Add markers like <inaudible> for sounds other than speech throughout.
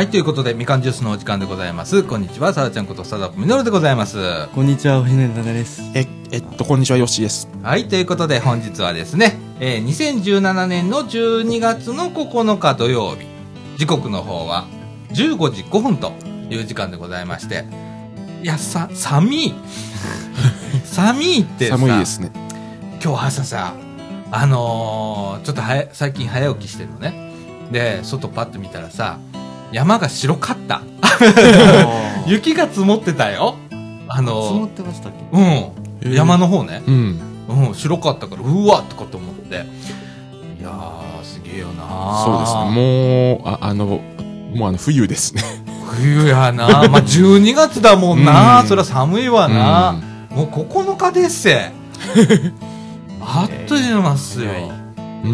はい、ということで、みかんジュースのお時間でございます。こんにちは、さらちゃんこと、さだこみのるでございます。こんにちは、おひねりだです。え、えっと、こんにちは、よっしーです。はい、ということで、本日はですね、えー2017年の12月の9日土曜日、時刻の方は15時5分という時間でございまして、いや、さ、寒い。<laughs> 寒いってさ、寒いですね。今日朝さ、あのーちょっとはや最近早起きしてるのね。で、外パッと見たらさ、山が白かった。雪が積もってたよ。あ積ものってましたっけ？ーうん。山の方ね。うん。うん、白かったから、うわっとかと思って。いやー、すげえよなそうですね。もう、ああの、もうあの、冬ですね。冬やな <laughs> まあ、12月だもんな、うんそりゃ寒いわな、もう9日ですせ。<laughs> あっという間っすよ。早いう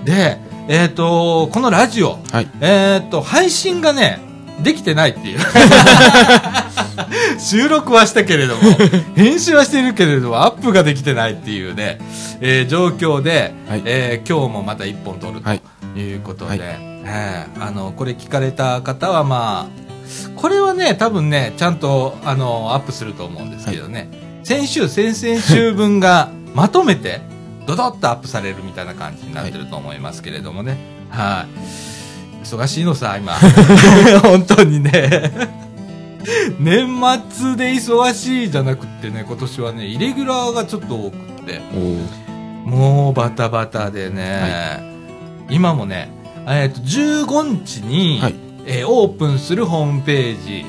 んで、えっ、と、このラジオ、はい。えっ、と、配信がね、できてないっていう。<laughs> 収録はしたけれども、<laughs> 編集はしているけれども、アップができてないっていうね、えー状況で、はい。えー今日もまた一本撮るはい。ということで、はい。えーあの、これ聞かれた方はまあ、これはね、多分ね、ちゃんと、あの、アップすると思うんですけどね、先週、先々週分がまとめて、ドドッとアップされるみたいな感じになってると思いますけれどもね。はい。忙しいのさ、今。<laughs> 本当にね。<laughs> 年末で忙しいじゃなくってね、今年はね、イレギュラーがちょっと多くって、もうバタバタでね、今もね、えっ、と、15日に、はいえーオープンするホームページ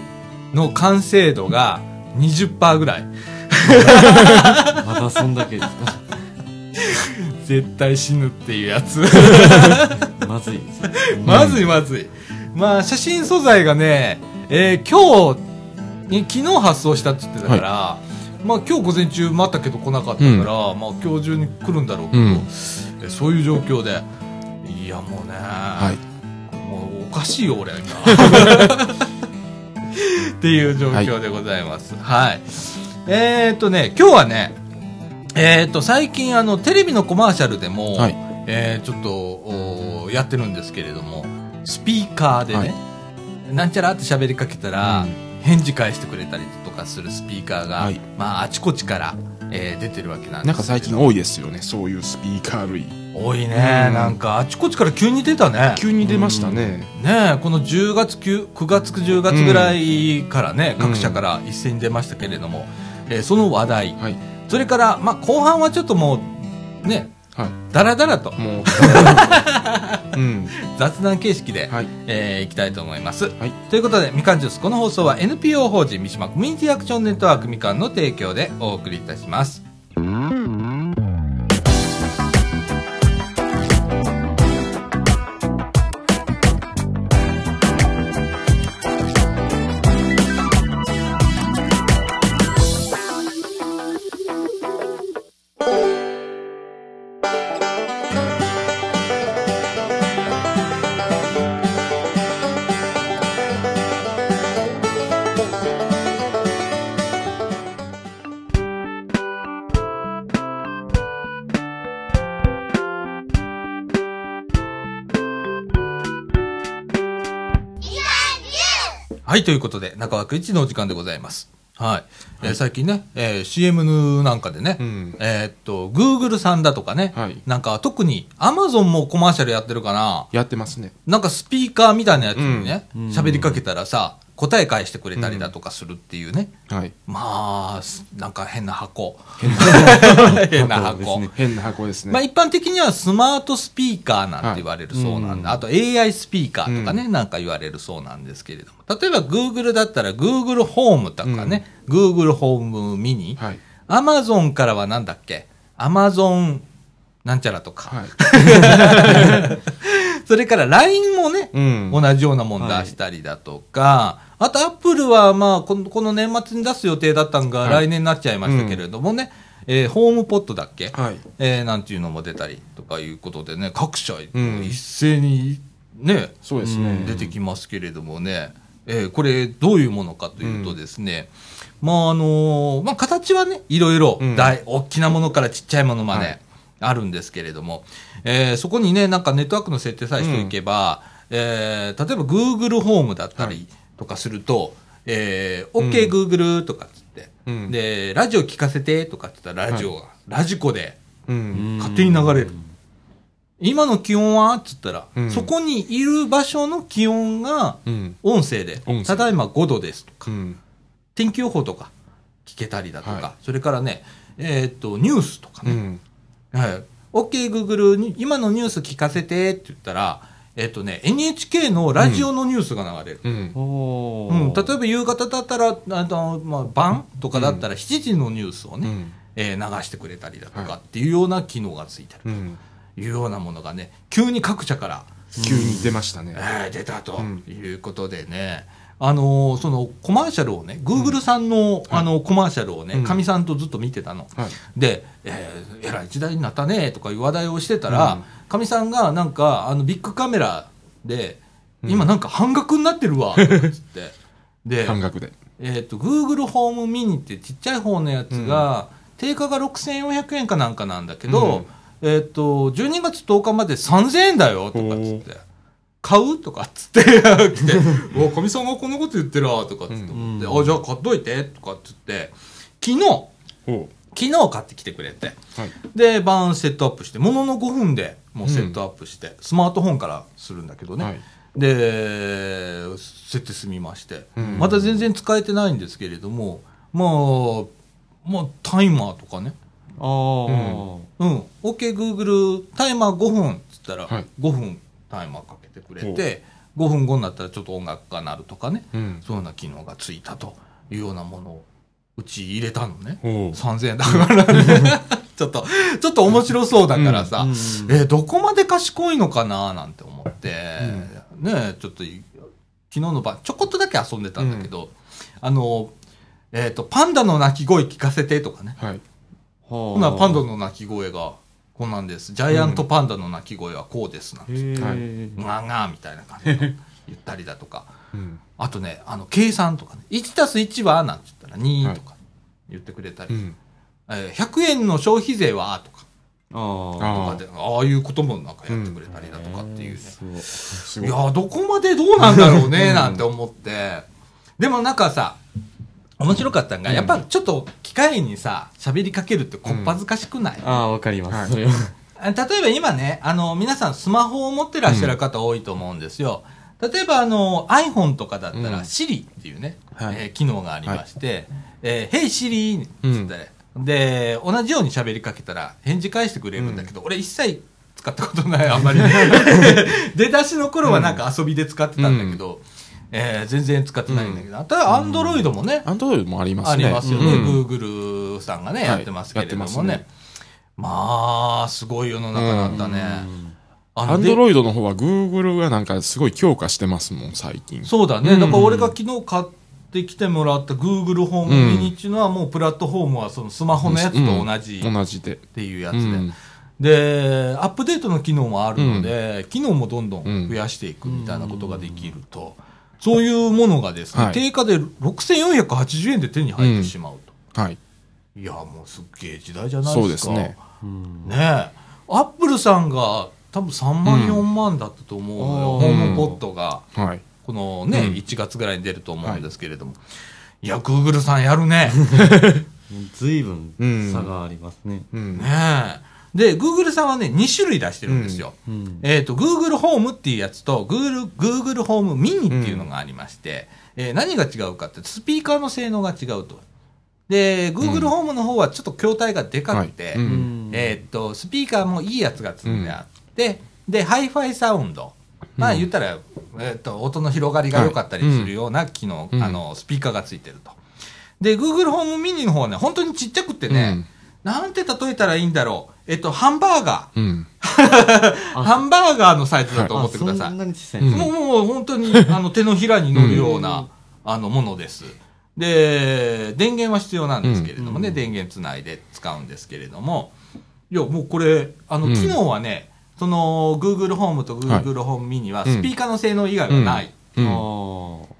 の完成度が20%ぐらい。<laughs> まだそんだけですか？絶対死ぬっていうやつ。<laughs> まずい。<laughs> まずいまずい。まあ、写真素材がね、えー今日、に昨日発送したって言ってたから、まあ今日午前中待ったけど来なかったから、うんまあ今日中に来るんだろうけど、うんえそういう状況で、いやもうね、はい。もうおかしいよ俺今。<laughs> っていう状況でございます。はい。えーっとね、今日はね、えーっと最近あのテレビのコマーシャルでも、はい。えーちょっとおやってるんですけれども、スピーカーでね、はい。なんちゃらって喋りかけたら、うん。返事返してくれたりとかするスピーカーが、はい。まああちこちから、えー出てるわけなんですなんか最近多いですよね。そういうスピーカー類。多いね、うん。なんかあちこちから急に出たね。急に出ましたね。ねえこの10月 9, 9月10月ぐらいからね、うん。各社から一斉に出ましたけれども、えーその話題。はい。それから、まあ、後半はちょっともうねはだらだらとい。もう、<laughs> うん。雑談形式で、はい。えーいきたいと思います、はいということでみかんジュースこの放送は NPO 法人三島コミュニティアクションネットワークみかんの提供でお送りいたしますはいということで中枠一のお時間でございます。はい、えー最近ね、えー CM なんかでね、うん。えーっと、Google さんだとかね、はい。なんか特に Amazon もコマーシャルやってるかな、やってますね。なんかスピーカーみたいなやつにねうん。喋、りかけたらさ、答え返してくれたりだとかするっていうね。はい。まあ、すなんか変な箱。<laughs> 変な、箱。箱ですね変な箱ですね。まあ一般的にはスマートスピーカーなんて言われるそうなんで、はいあと AI スピーカーとかね、なんか言われるそうなんですけれども。例えば Google だったら Google ホームとかね、Google ホームミニ、はい。Amazon からはなんだっけ ?Amazon なんちゃらとか。はい。<laughs> <laughs> それから LINE もね、うん。同じようなもん出したりだとか、あとアップルはまあこのこの年末に出す予定だったのがはい来年になっちゃいましたけれどもね、えーホームポットだっけ、はい。えーなんていうのも出たりとかいうことでね、各社ん一斉にね、そうですね。出てきますけれどもね、えーこれどういうものかというとですね、まああのーまあ形はね、いろいろうん大、大きなものからちっちゃいものまではいあるんですけれども、えーそこにね、なんかネットワークの設定さえしておけば、えー例えば Google ホームだったりとかすると、えー、OK Google とかっつって、うん。で、ラジオ聞かせてとかって言ったらラジオが、ラジコでうん。勝手に流れる。今の気温はっつったら、うん。そこにいる場所の気温がうん。音声で、音声ただいま5度ですとか、うん。天気予報とか聞けたりだとか、はい。それからね、えーっと、ニュースとかね、うん。はい。OK Google に今のニュース聞かせてって言ったら、えっとね、NHK のラジオのニュースが流れる。うん。おうん、例えば、ば夕方だったら、あの、まあ、晩とかだったら7時のニュースをね、うん。えー流してくれたりだとはかっていうような機能がついてるうん。というようなものがね、急に各社から、急に出ましたね。えー出たとうんいうことでね、あのーそのコマーシャルをね、Google さんの、あのコマーシャルをね、うんかみさんとずっと見てたの。はい。で、えーえらい時代になったねとかいう話題をしてたらうん、かみ、さんがなんか、あの、ビッグカメラで、うん今なんか半額になってるわ、つって。<laughs> で、半額で。えっ、と、Google ホームミニってちっちゃい方のやつが、定価が6400円かなんかなんだけど、えっ、と、12月10日まで3000円だよ、とかっつって。買う？とかっつって、<laughs> 来て、おかみさんがこんなこと言ってるわ、とかっつって思って、うん。あ、じゃあ買っといて、とかっつって、昨日、昨日買ってきてくれて、はい。で、晩セットアップして、ものの5分でもうセットアップして、スマートフォンからするんだけどね。はい。で、設定済みまして、うん。まだ全然使えてないんですけれども、まあ、まあ、タイマーとかね。ああ、うん。OK Google タイマー5分っつったら、はい。5分タイマーか。けてくれて、5分後になったらちょっと音楽が鳴るとかね、うん。そういうような機能がついたというようなものをうち入れたのね。おう3000円だからね。<laughs> ちょっと、ちょっと面白そうだからさ、うんうんえーどこまで賢いのかななんて思って、ねちょっとい、昨日の晩、ちょこっとだけ遊んでたんだけど、あの、えっ、と、パンダの鳴き声聞かせてとかね。はい。ほほな、パンダの鳴き声が、こんなんです。ジャイアントパンダの鳴き声はこうですなんて。へえ、はいガーガーみたいな感じの言ったりだとか。うん。あとね、あの、計算とかね。1たす1はなんて言ったら2とか言ってくれたり。うん。えー100円の消費税はとか、ああとかでああいうこともなんかやってくれたりだとかっていうね。そうすごい。いやー、どこまでどうなんだろうね、なんて思って。でもなんかさ、面白かったのが、やっぱちょっと機械にさ、喋りかけるってこっぱずかしくない、ああ、わかります、はい。それは。あ例えば今ね、あの、皆さんスマホを持ってらっしゃる方多いと思うんですよ。例えばあの、iPhone とかだったら、うん。Siri っていうね、はい。えー機能がありまして、えー Hey Siri うんつって、で、同じように喋りかけたら返事返してくれるんだけど、俺一切使ったことない、あんまり。<laughs> 出だしの頃はなんか遊びで使ってたんだけど、えー全然使ってないんだけど、あとは Android もね、アンドロイドもありますあね。りますよね。うん Google さんがね、はいやってますけれどもね。やってまあ、すごい世の中だったね。あのアンでドロイドの方は Google がなんかすごい強化してますもん、最近。そうだね。うんだから俺が昨日買ってきてもらった Google ホームミニっていうのはもうプラットフォームはそのスマホのやつと同じ同じで。ていうやつで。うんで、アップデートの機能もあるので、機能もどんどん増やしていくみたいなことができると。そういうものがですね、はい定価で6480円で手に入ってしまうと。はい。いや、もうすっげえ時代じゃないですか。そうですね。うんねえ。アップルさんが多分3万、4万だったと思うのよ。うんホームポットが、はい。このね、うん1月ぐらいに出ると思うんですけれども。い、や、グーグルさんやるね。ずいぶん差がありますね。うん。ねえ。で、グーグルさんはね、2種類出してるんですよ。うん。えっ、と、Google ホームっていうやつと、Google、Google ホームミニっていうのがありまして、えー何が違うかって、スピーカーの性能が違うと。で、Google ホームの方はちょっと筐体がでかくて、はいうんえーっと、スピーカーもいいやつが積んであって、で、ハイファイサウンド。まあ言ったら、えーっと、音の広がりが良かったりするような機能、うんあの、スピーカーがついてると。で、Google ホームミニの方はね、本当にちっちゃくてね、なんて例えたらいいんだろう。えっと、ハンバーガうん。<laughs> ー。ハンバーガーのサイズだと思ってください。あそんなに小さいもう、もう本当に、<laughs> あの、手のひらに乗るような、あの、ものです。で、電源は必要なんですけれどもね、うん電源つないで使うんですけれども、いや、もうこれ、あの、うん機能はね、その、Google ホームと Google ホームミニは、うん。スピーカーの性能以外はないっ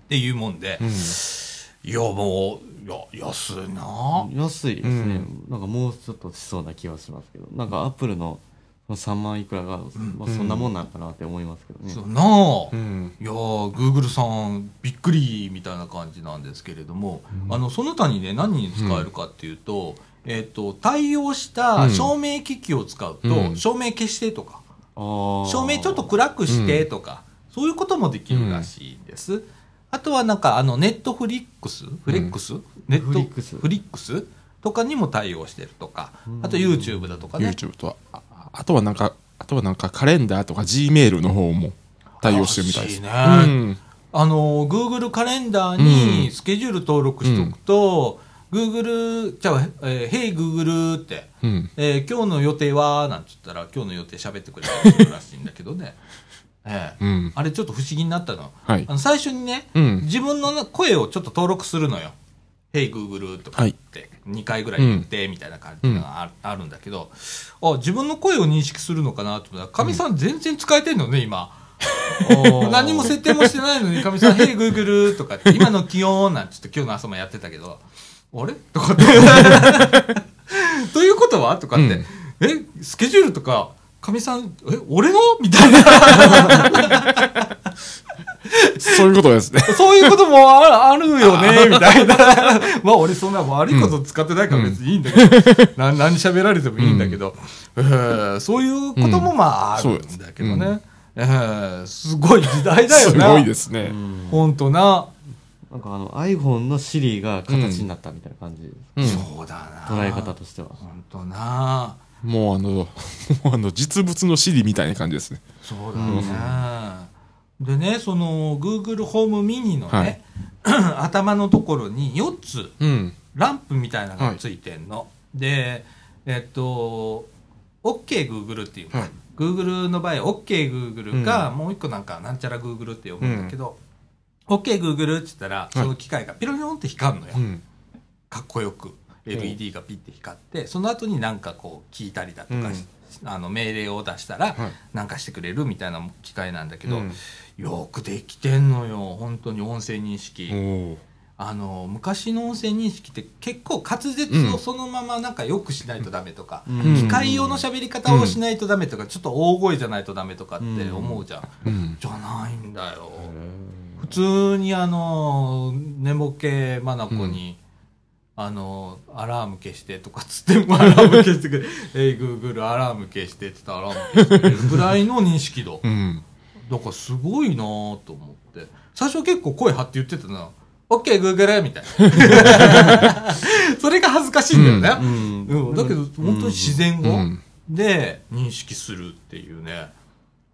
ていうもんで。う、ん。いや、もう、いや、安いな。あ。安いですね、うん。なんかもうちょっとしそうな気はしますけど。なんかアップルの、そまあ、3万いくらが、まあ、そんなもんなんかなって思いますけどね。そうな。あ、うん。いやー、グーグルさん、びっくりみたいな感じなんですけれども、あの、その他にね、何に使えるかっていうと、えっ、と、対応した照明機器を使うと、うん。照明消してとか、照明ちょっと暗くしてとか、そういうこともできるらしいんです。あとはなんか、あの、ネットフリックス？フレックス、ネット？フリックス。フリックス？とかにも対応してるとか、あと YouTube だとかね。YouTube とは、ああとはなんか、あとはなんかカレンダーとか Gmail の方も対応してるみたいです。ね。うん。あの、Google カレンダーにスケジュール登録しておくと、Google、じゃあ、えー、Hey Google って、うん。えー今日の予定は？なんて言ったら、今日の予定喋ってくれるらしいんだけどね。ええ。うん。あれちょっと不思議になったの。はい。あの最初にね、うん。自分の声をちょっと登録するのよ。Hey Google とか言って、2回ぐらい言って、みたいな感じがある,、んだけど、あ、自分の声を認識するのかなと思ったら、かみさん全然使えてんのね、今。<laughs> 何も設定もしてないのに、かみさん、Hey Google とかって、<laughs> 今の気温なんて言って今日の朝もやってたけど、あれ？とかって。<laughs> ということは？とかって、うん。え、スケジュールとか、かみさん、え、俺の？<laughs> みたいな。そういうことですね。そういうこともああるよね、みたいな。<laughs> まあ俺そんな悪いこと使ってないから別にいいんだけど、<laughs> な何喋られてもいいんだけど、えーそういうこともまああるんだけどね。えーすごい時代だよな。すごいですね。ほんとな。なんかあの iPhone の Siri が形になったみたいな感じうん。そうだな。捉え方としては。ほんとな。もうあの、<laughs> もうあの、実物の CD みたいな感じですね。そうだね。でね、その Google ホームミニのね、<clears throat> 頭のところに4つうん。ランプみたいなのがついてんの。で、えっと、OKGoogle っていうか、はい Google の場合、OKGoogle か、もう一個なんか、なんちゃら Google って呼ぶんだけど、OKGoogle って言ったら、その機械がピロリロンって光るのよ。うん。かっこよく。LED がピッて光って、その後になんかこう聞いたりだとか、うん。あの命令を出したら、はい。なんかしてくれるみたいな機械なんだけど、うん。よくできてんのよ。本当に音声認識。あの昔の音声認識って結構滑舌をそのままなんかよくしないとダメとか、うん。機械用の喋り方をしないとダメとか、ちょっと大声じゃないとダメとかって思うじゃん、うん。じゃないんだよ。普通にあの寝ぼけまなこに、あのアラーム消してとかつってもアラーム消してくれ「えいグーグルアラーム消して」って言ったらアラーム消してくれるぐらいの認識度うん。だからすごいなぁと思って。最初は結構声張って言ってたな。OK、Google! みたいな。<laughs> それが恥ずかしいんだよね。うんうんだけど、本当に自然語うんで認識するっていうね。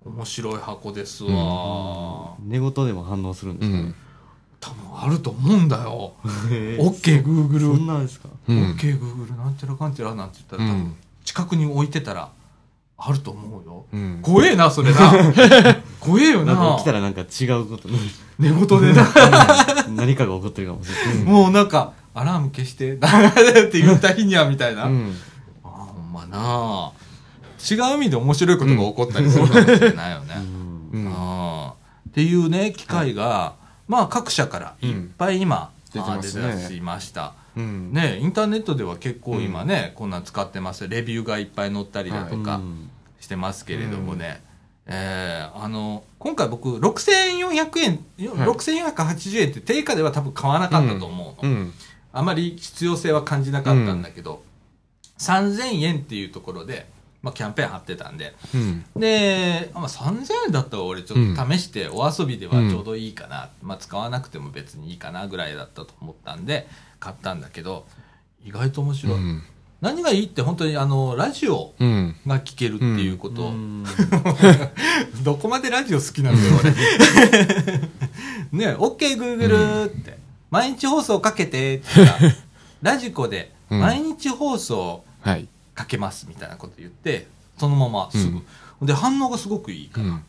面白い箱ですわ。寝言でも反応するんですか、うん。多分あると思うんだよ。へー OK、そん。なんですか？うん。OK、Google なんちゃらかんちゃらなんて言ったら、多分うん近くに置いてたら、あると思うよ。うん。怖えな、それな。<laughs> 怖えよななんか起き。たらなんか違うことに寝言でな。何かが起こってるかもしれない。もうなんか、アラーム消して、って言った日にはみたいな。うん。ああ、ほんまなあ違う意味で面白いことが起こったりするかもしれないよね。うん。ああっていうね、機会が、まあ各社からいっぱい今、出て出だしました。うん。ね、インターネットでは結構今ね、こんなん使ってます。レビューがいっぱい載ったりだとかうんしてますけれどもね。えーあの、今回僕、6400円、6480円って定価では多分買わなかったと思うの。うん。あまり必要性は感じなかったんだけど、3000円っていうところで、まあ、キャンペーン貼ってたんで、うん。で、まあ、3000円だったら俺ちょっと試してお遊びではちょうどいいかな、まあ、使わなくても別にいいかなぐらいだったと思ったんで、買ったんだけど、意外と面白い。うん。何がいいって本当にあの、ラジオうん。が聞けるっていうこと、うん <laughs> どこまでラジオ好きなんだよ、俺。<laughs> ね、OK Google って、毎日放送かけてって <laughs> ラジコでうん毎日放送はい。かけますみたいなこと言って、そのまますぐ。で、反応がすごくいいから、うん。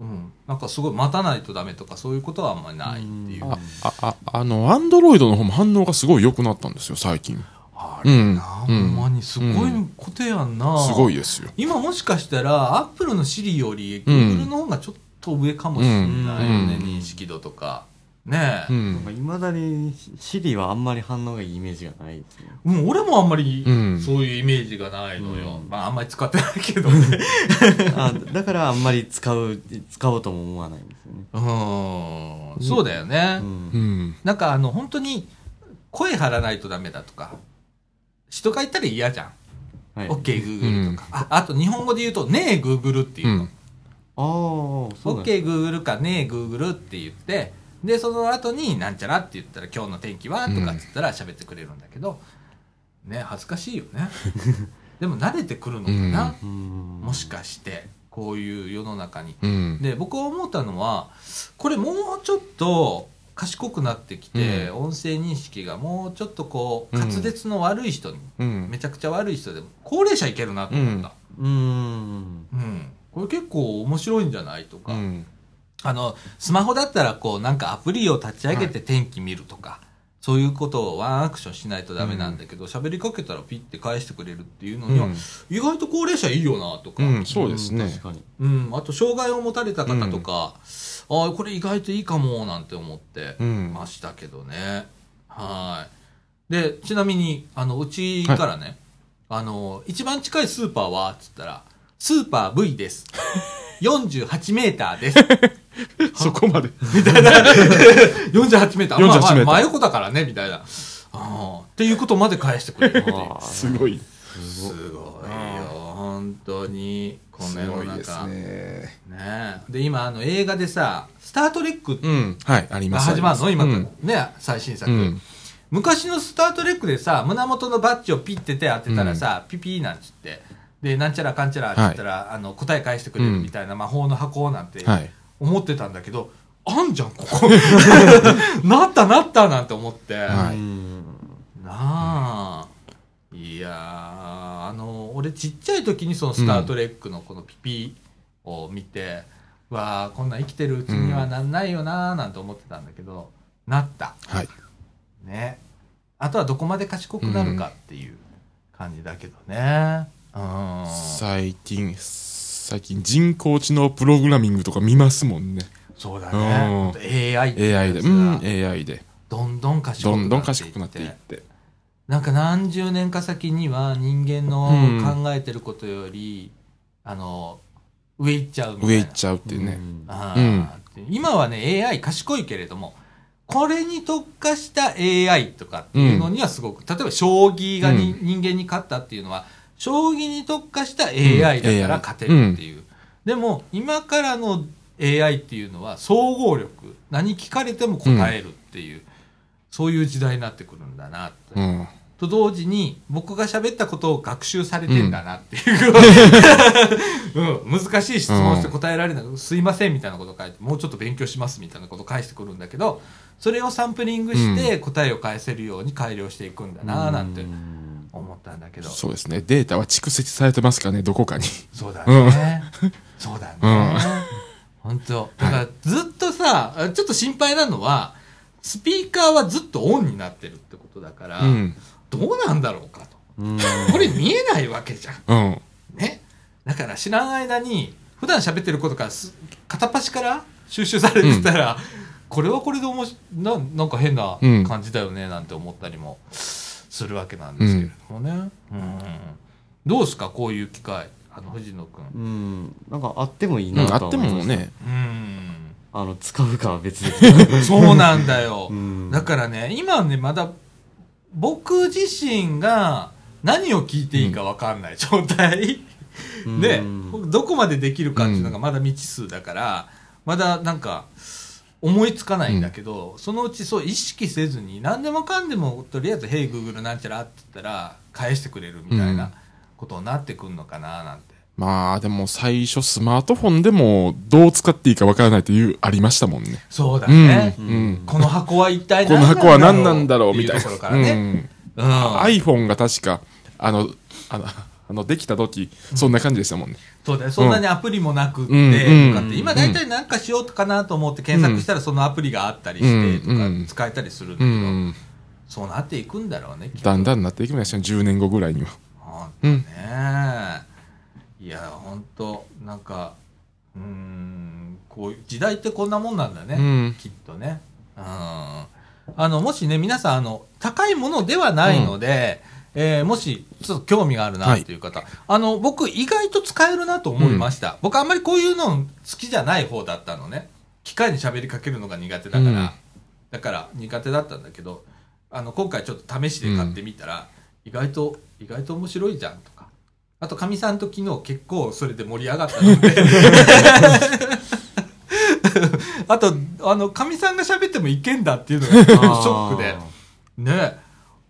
うん。なんかすごい待たないとダメとかそういうことはあんまりないっていう。あ、あ、ああの、アンドロイドの方も反応がすごい良くなったんですよ、最近。あれな、うんほんまにすごいことやんな。すごいですよ。今もしかしたら、アップルの Siri より、うん Google の方がちょっと上かもしれないよね、うん認識度とか。ねえ。うん。いまだにシリはあんまり反応がいいイメージがないですね。うん、俺もあんまりうんそういうイメージがないのよ。うんまああんまり使ってないけどね。<laughs> あだからあんまり使う、使おうとも思わないんですよね。うん。そうだよね。うんうん。なんかあの本当に声張らないとダメだとか、人が言ったら嫌じゃん。はい。OK Google とか。ああと日本語で言うと、ねえ Google っていうの。うんああ、そうなんです OK Google かねえ Google って言って、で、その後になんちゃらって言ったら今日の天気はとかって言ったら喋ってくれるんだけど、ね恥ずかしいよね。<laughs> でも慣れてくるのかな、うんもしかして、こういう世の中に。うん。で、僕は思ったのは、これもうちょっと賢くなってきて、音声認識がもうちょっとこう、うん滑舌の悪い人に、うん。めちゃくちゃ悪い人でも、高齢者いけるなと思った。うん。うん。これ結構面白いんじゃない？とか。うん。あの、スマホだったらこうなんかアプリを立ち上げて天気見るとか、そういうことをワンアクションしないとダメなんだけど、喋、りかけたらピッて返してくれるっていうのには、うん意外と高齢者いいよなとか、う、うんそうですね確。かに。あと障害を持たれた方とか、ああ、これ意外といいかもなんて思ってうんましたけどね。はい。で、ちなみに、あの、うちからね、あの、一番近いスーパーは、つったら、スーパー V です。48メーターです。<laughs> そこまで。<laughs> 48メーター。まあまあ48メーター真横だからね、みたいな。ああっていうことまで返してくれる <laughs> すごい。すごいよ、本当に。このす世のごいです中。ねね。えで、今、あの、映画でさ、スタートレックうん。はい、あります。が始まるの？今、うん。ね、最新作。うん。昔のスタートレックでさ、胸元のバッジをピッて手当てたらさ、ピピーなんつって、で、なんちゃらかんちゃらって言ったら、あの、答え返してくれるみたいな魔法の箱なんてはい。思ってたんだけど、あんじゃん、ここ。<laughs> なったなったなんて思って。はいうんなあ、いやーあの俺ちっちゃい時にその「スター・トレック」のこのピピを見て、わあこんなん生きてるうちにはなんないよなーなんて思ってたんだけど、なったはい。ねあとはどこまで賢くなるかっていう感じだけどねうん最近、最近人工知能プログラミングとか見ますもんね。そうだねうん AI ってや AI で。うん、AI で。どんどん賢くなっていって賢くなっていって。なんか何十年か先には人間のうん考えてることより、あの、上行っちゃうみたいな。上行っちゃうっていうね。あうんー今はね、AI 賢いけれども、これに特化した AI とかっていうのにはすごく、例えば将棋がに、う人間に勝ったっていうのは、将棋に特化した AI だから勝てるっていう。でも、今からの AI っていうのは総合力。何聞かれても答えるっていう、そういう時代になってくるんだなって。うん。と同時に僕が喋ったことを学習されてんだなっていう、<laughs> うん難しい質問して答えられない、すいませんみたいなこと書いてもうちょっと勉強しますみたいなこと返してくるんだけどそれをサンプリングして答えを返せるように改良していくんだななんてうん思ったんだけど、そうですね。データは蓄積されてますからね、どこかに。そうだね、そうだね、うん本当。だからずっとさちょっと心配なのはスピーカーはずっとオンになってるってことだから、うん。どうなんだろうかと。うん。これ見えないわけじゃん。うん。ね。だから知らん間に、普段喋ってることからす片っ端から収集されてたら、これはこれでおもしななんか変なうん。感じだよね、なんて思ったりもするわけなんですけれどもね。うん。どうですか、こういう機会。あの、藤野くん。うん。なんかあってもいいうん、なとあっては思いました。もね。うん。あの、使うかは別です。<laughs> そうなんだよ。うんだからね、今ね、まだ、僕自身が何を聞いていいか分かんない <laughs> 状態。でうん、どこまでできるかっていうのがまだ未知数だから、まだなんか、思いつかないんだけど、そのうちそう意識せずに、何でもかんでも、とりあえず、ヘイグーグルなんちゃらって言ったら、返してくれるみたいなことになってくんのかななんて。まあ、でも最初スマートフォンでもどう使っていいかわからないという、ありましたもんね。そうだうん。ね。うん。この箱は一体この箱は何なんだろうみたいっていうところからね。な。うん。うん。iPhone が確か、あの、あの、あの、できた時、そんな感じでしたもんね。そうだよ。そんなにアプリもなくって、うんとかって、うん今大体なんかしようかなと思って検索したらそのアプリがあったりして、とかうん使えたりするんだうけど、ん。そうなっていくんだろうね、だんだんなっていくんですよ、10年後ぐらいには。ほんとうんねいや、ほんと、なんか、うーん、こういう、時代ってこんなもんなんだね。うんきっとね。うんあの、もしね、皆さん、あの、高いものではないので、えーもし、ちょっと興味があるなっていう方、あの、僕、意外と使えるなと思いました。僕、あんまりこういうの好きじゃない方だったのね。機械に喋りかけるのが苦手だから、うんだから苦手だったんだけど、あの、今回ちょっと試しで買ってみたら、意外と、意外と面白いじゃんとか。あと、かみさんと昨日結構それで盛り上がったので、<laughs> あと、あの、かみさんが喋ってもいけんだっていうのがショックで。ねえ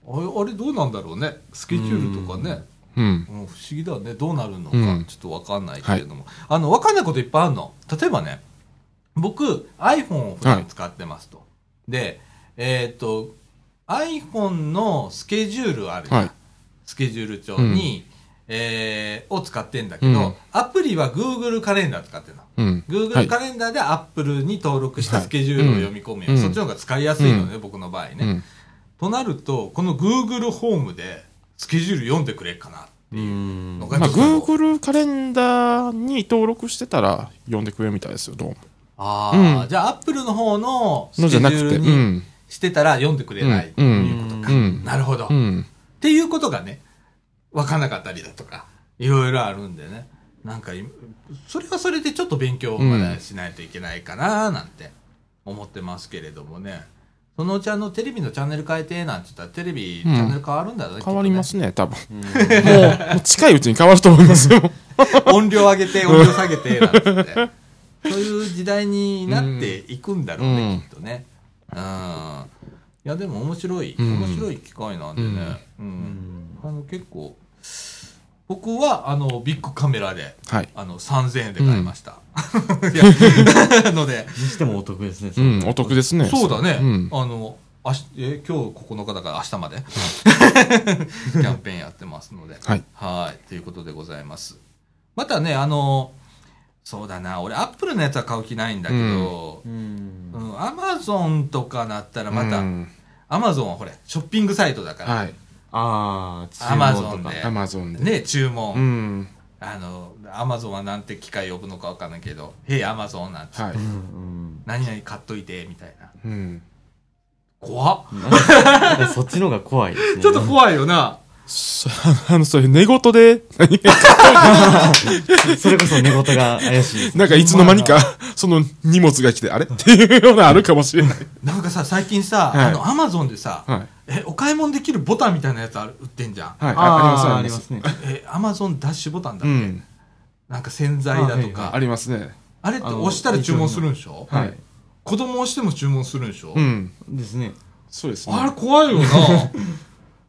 あれあれどうなんだろうね。スケジュールとかね、うん。うん、不思議だね。どうなるのか、うん。ちょっとわかんないけれども、あのわかんないこといっぱいあるの。例えばね僕 iPhone を普段使ってますと、でえっ、と iPhone のスケジュールあるじゃん、はい。スケジュール帳に、えーを使ってんだけど、うん。アプリは Google カレンダー使ってるの。うん。Google はい。カレンダーで Apple に登録したスケジュールを読み込むよ、うん。そっちの方が使いやすいのね、僕の場合ね、うん。となると、この Google ホームでスケジュール読んでくれっかなっていうのがまあ、Google カレンダーに登録してたら読んでくれるみたいですよ、どうも。ああ、うんじゃあ Apple の方のスケジュールにん。してたら読んでくれないということか。うんなるほど、っうん。ていうことがね、わかんなかったりだとか、いろいろあるんでね。なんか今、それはそれでちょっと勉強をまだしないといけないかななんて思ってますけれどもね。そのうちあのテレビのチャンネル変えてなんて言ったらテレビチャンネル変わるんだろうね、変わりますね、多分。もう、もう近いうちに変わると思いますよ。音量上げて、音量下げて、なんつって。そういう時代になっていくんだろうね、うんきっとね。うん。いや、でも面白い、うん面白い機会なんでね。うん。あの、結構、僕は、あの、ビッグカメラで、はい。あの、3000円で買いました。<laughs> いや、ので、にしてもお得ですね。うん、お得ですね。そうだね。うん。あの、あしえ今日9日だから明日まで、<laughs> キャンペーンやってますので。はい。はい。ということでございます。またね、あの、そうだな、俺、アップルのやつは買う気ないんだけど、うんう。ん、アマゾンとかなったらまた、うんアマゾンはこれ、ショッピングサイトだから、はい。ああ、アマゾンでアマゾンで。ね、注文、うん。あの、アマゾンはなんて機械呼ぶのかわかんないけど、へい、アマゾンなんて、はい。うん。何々買っといて、みたいな。うん。怖っ。そっちの方が怖い。<laughs> ちょっと怖いよな。そ <laughs> あの、そういう寝言で、何 <laughs> それこそ寝言が怪しいです。なんかいつの間にか、その荷物が来て、あれ？<laughs> っていうようなあるかもしれない。なんかさ、最近さ、はいあの、アマゾンでさ、はい。え、お買い物できるボタンみたいなやつある売ってんじゃん。はい。ああ、ありまありますすね。え、アマゾンダッシュボタンだっけ、うん。なんか洗剤だとあはいか。ありますね。あれって押したら注文するんでしょ？はいはい。子供押しても注文するんでしょ、うん。ですね。そうですあれね。怖いよな。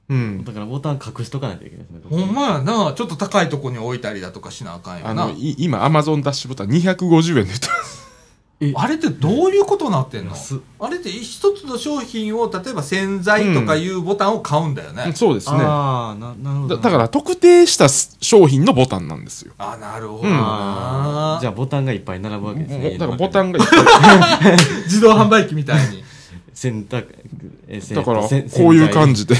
うん。だからボタン隠しとかないといけないですね。ほんまやな。ちょっと高いとこに置いたりだとかしなあかんよな。あの、い今、アマゾンダッシュボタン250円で売ってます。あれってどういうことになってんの？安っあれって一つの商品を、例えば洗剤とかいうボタンを買うんだよね。そうですね。だああ、な、なるほど。だから、特定した商品のボタンなんですよ。あ、なるほどうんな、じゃあボタンがいっぱい並ぶわけですね。だからボタン。ンがいっぱい <laughs> 自動販売機みたいに。洗濯、え、せだから、せこういう感。じで、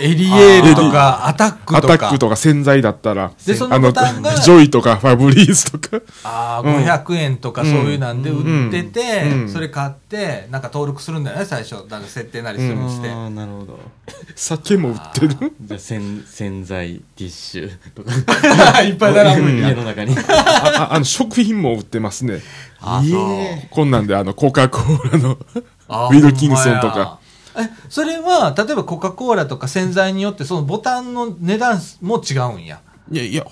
エリエールとか、アタックアとか。タックとか洗剤だったら、でそのあの、ボタンがジョイとかファブリーズとか、ああ、うん500円とかそういうなんで売ってて、うんうんそれ買って、なんか登録するんだよね、最初。なんか設定なりするにして。ああ、なるほど。酒も売ってる？じゃあ洗、洗剤、ティッシュとか。<laughs> いっぱい並ぶん家や。の中に。あああの、食品も売ってますね。あそうこんなんで、あの、コカ・コーラの、あウィルキンソンとか。え、それは、例えばコカ・コーラとか洗剤によって、そのボタンの値段も違うんや。いやいや、ほ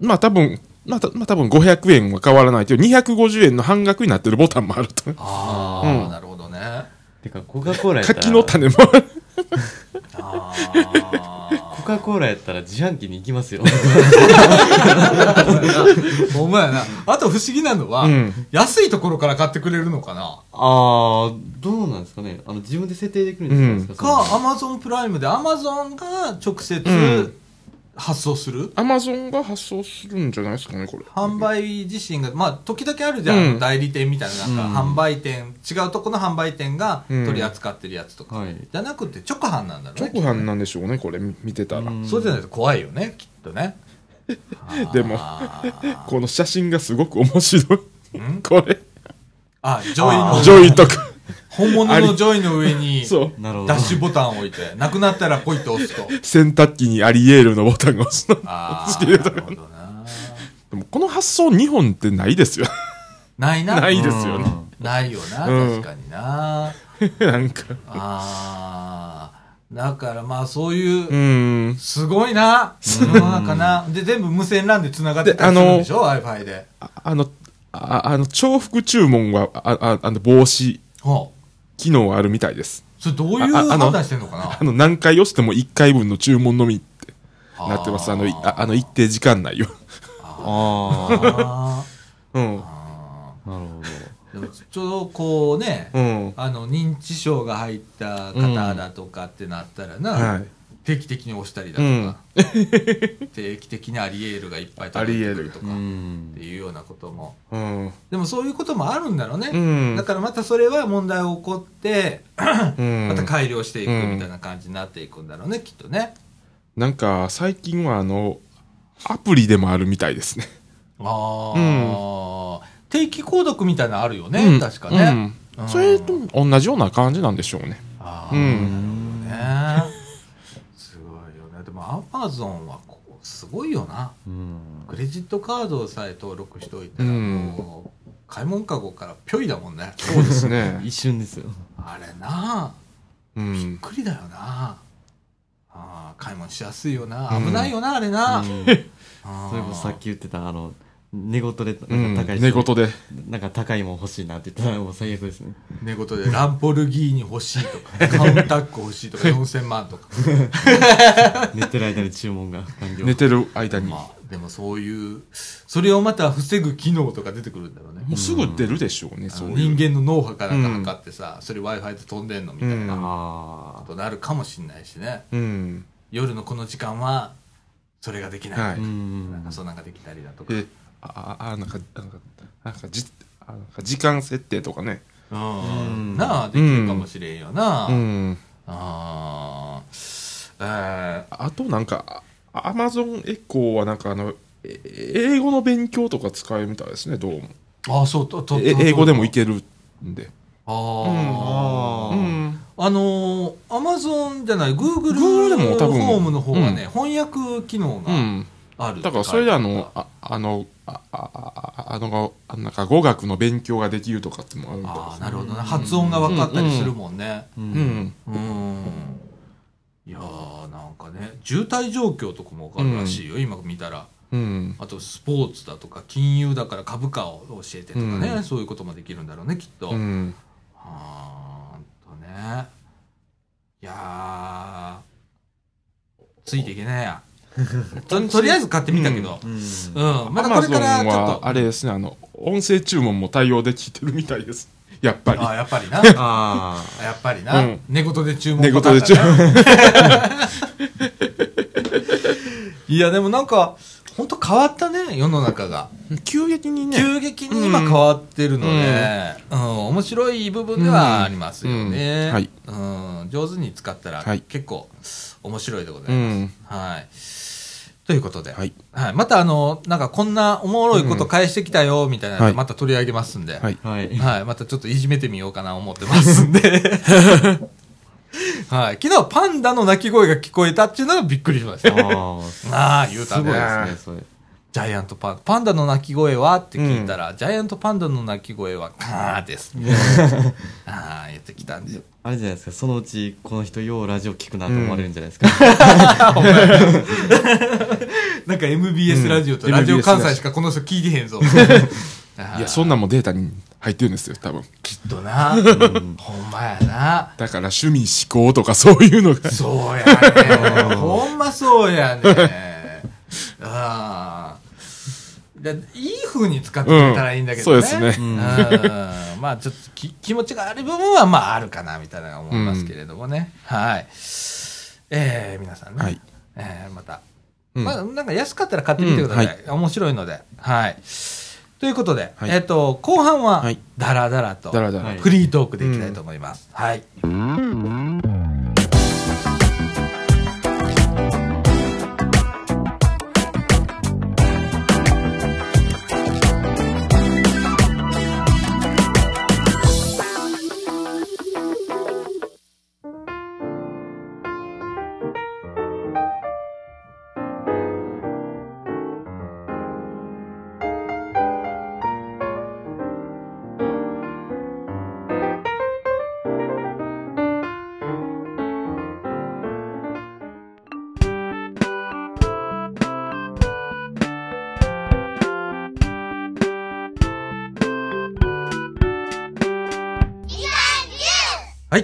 まあ多分、まあ、たまあ多分500円は変わらないけど、250円の半額になってるボタンもあると。ああ、うんなるほどね。てか、コカ・コーラやったら。柿の種もコカ・コーラやったら自販機に行きますよ。あ。ほんまやな。あと不思議なのは、うん安いところから買ってくれるのかなああ、どうなんですかね。あの、自分で設定できるんですか,、か、アマゾンプライムで、アマゾンが直接うん発送する、アマゾンが発送するんじゃないですかね、これ。販売自身が、まあ、時々あるじゃん、うん代理店みたいな、なんか、うん販売店、違うとこの販売店がうん取り扱ってるやつとか、はいじゃなくて直販なんだろうね。直販なんでしょうね、これ見見てたら。うんそうじゃないと怖いよね、きっとね。<laughs> でもあこの写真がすごく面白い。これ。あ、ジョイのジョイとか。本物のジョイの上に、そう。なるほど。ダッシュボタンを置いて、なくなったらポイッと押すと。洗濯機にアリエールのボタンが押すの。ああ、なるほどな。でもこの発想日本ってないですよ。ないな？ないですよね。ないよな、うん確かにな。<laughs> なんか。ああ。だからまあそういうう、ん。すごいな。世の中な。で、全部無線 LAN で繋がってたりするんでしょ ?Wi-Fi で。ああの、ああの、重複注文は、あああの、防止ほう。機能あるみたいです。それどういうああの判断してんのかな？<laughs> あの、何回押しても1回分の注文のみってなってます。あの、いああの、一定時間内よ。ああ <laughs> うん。ーああ、なるほーでもちょうどこうね、うん。あの、認知症が入った方だとかってなったらな、はい。定期的に押したりだとうんか、<laughs> 定期的にアリエールがいっぱい届いてくるとど。か、うっんて。いうようなことも。うん。でもそういうこともあるんだろうね。うんだからまたそれは問題起こって、うん <coughs> また改良していくみたいな感じになっていくんだろうね、きっとね。なんか、最近はあの、アプリでもあるみたいですね。ああ、定期購読みたいなのあるよね、うん確かね。うん。それと同じような感じなんでしょうね。ああ、うんね。アマゾンはすごいよな。うん。クレジットカードさえ登録しておいたら、うんもう買い物かごからぴょいだもんね。そうですね。<laughs> 一瞬ですよ。あれなうびっん。くりだよな。ああ買い物しやすいよな。うん危ないよな、あれな。<laughs> それこそさっき言ってた、あの、寝言で、うん。なんか高い、寝言で。なんか高いもん欲しいなって言ったら <laughs> もう最悪ですね。寝言でランポルギーニ欲しいとか、カウンタック欲しいとか、<laughs> 4000万とか。<laughs> 寝てる間に注文が完了。寝てる間に。まあ、でもそういう、それをまた防ぐ機能とか出てくるんだろうね。もうすぐ出るでしょうね、あのそう。人間の脳波かなんか測ってさ、それ Wi-Fi で飛んでんのみたいなうんあことなるかもしんないしね。うん。夜のこの時間は、それができない。はい。なんかそうなんかできたりだとか。あ、あなんか、なんか、なんか、じ、あなんか時間設定とかね。うん。なあ、できるかもしれんよな。うん。あーえあとなんか、アマゾンエコーはなんかあの、え英語の勉強とか使えるみたいですね、どうも。ー、あ、そう、と、と、英語でもいけるんで。あああ。うん。あのー、アマゾンじゃない、グーグル Google でも多分ホームの方はね、翻訳機能がうん。ある。だからそれであの、ああの、あ、あ、ああの、あなんか語学の勉強ができるとかってもあるみたいですああ、なるほどね。発音が分かったりするもんね。う。うんん。うん。いやー、なんかね、渋滞状況とかも分かるらしいよ、今見たら。うん。あと、スポーツだとか、金融だから株価を教えてとかね、うんそういうこともできるんだろうね、きっと。うん。はーんとね。いやー、ついていけないや。ととりあえず買ってみたけど。うん。うん。まだこれからちょっは、と。あれですね、あの、音声注文も対応できてるみたいです。やっぱり。あやっぱりな。<laughs> あやっぱりな。うん寝言で注文寝言で注パターンだないや、でもなんか、本当変わったね、世の中が。急激にね。急激に今変わってるので、うん、面白い部分ではありますよね。うんはいうん、上手に使ったらはい結構面白いでござういます。ん。はい。ということで、ははいい。またあの、なんかこんなおもろいこと返してきたよ、みたいなのはいまた取り上げますんで、はい。あ。はい。はい。またちょっといじめてみようかな思ってますんで。<laughs> はい。昨日パンダの鳴き声が聞こえたっていうのがびっくりしました。あああ、あ。言うたね。すごいですね、それ。ジャイアントパンダ。パンダの鳴き声は？って聞いたら、ジャイアントパンダの鳴き声は、カーです。<laughs> ああ、言ってきたんで。あれじゃないですか、そのうちこの人ようラジオ聞くなと思われるんじゃないですか。<laughs> なんか MBS ラジオとうんラジオ関西しかこの人聞いてへんぞ。<laughs> いや、そんなんもデータに入ってるんですよ、多分。きっとな。ほんまやな。だから趣味思考とかそういうのが。そうやね。ほんまそうやね。ああ。でいい風に使ってくれたらいいんだけどね。うんそうですねうん <laughs> まあちょっとき気持ちがある部分はまああるかなみたいな思いますけれどもね。はい。えー、皆さんね。はいえー、また。うんまあなんか安かったら買ってみてください。うんは面白いので。はい。ということで、はいえっ、と、後半ははい、ダラダラと、だらだら。はいフリートークでいきたいと思います。はい。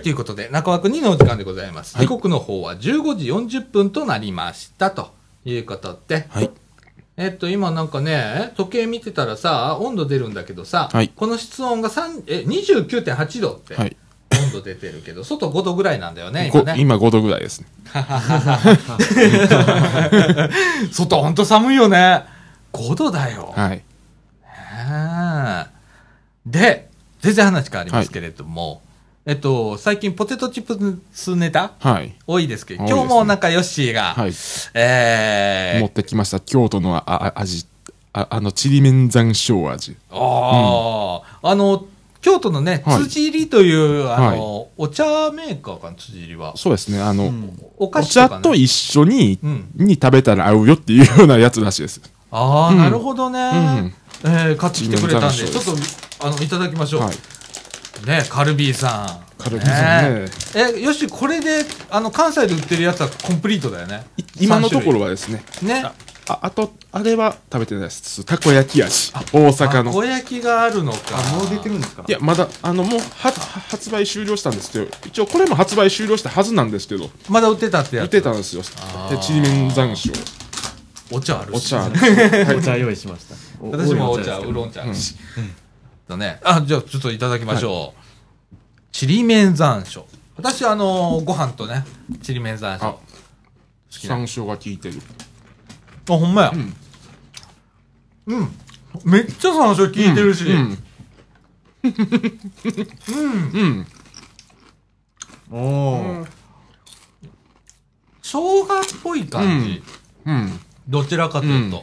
ということで、中枠2のお時間でございます。はい時刻の方は15時40分となりました。ということで、はい。えっと、今なんかね、時計見てたらさ、温度出るんだけどさ、はいこの室温が3え29.8度って、はい。温度出てるけど、外5度ぐらいなんだよね、こ今ね。今5度ぐらいですね。<laughs> 外ほんと寒いよね。5度だよ。はい。で、全然話変わりますけれども、えっと、最近ポテトチップスネタ？はい。多いですけど、今日もなんかヨッシーが、はい。えー、持ってきました。京都のああ味。ああの、ちりめん山椒味。ああ、あの、京都のね、はい辻入りという、あの、お茶メーカーかな、辻入りは。そうですね。あの、おお菓子とか、ね。茶と一緒に、うんに食べたら合うよっていうようなやつらしいです。ああ、うんなるほどね。うんえー、買ってきてくれたんで、ちょっと、あの、いただきましょう。はい。ね、カルビーさん。カルビーさんねえ、よし、これで、あの、関西で売ってるやつはコンプリートだよね。い今のところは。はですね。ね。ああと、あれは食べてないです。たこ焼き味。大阪の。たこ焼きがあるのか。あ、もう出てるんですか？いや、まだ、あの、もう、は、は発売終了したんですけど、一応これも発売終了したはずなんですけど、まだ売ってたってやつ？売ってたんですよ。で、ちりめん山椒。お茶あるし。お茶ある。<laughs> お茶用意しました。お私もお茶、ウーロン茶あるし。だね。あ、じゃあちょっといただきましょう。ちりめん山椒。私、あのーご飯とね、ちりめん山椒。あ好きな。山椒が効いてる。あ、ほんまや。んうん。めっちゃ山椒効いてるし。うん。うん。おお。生姜っぽい感じ。うん。どちらかというと。うん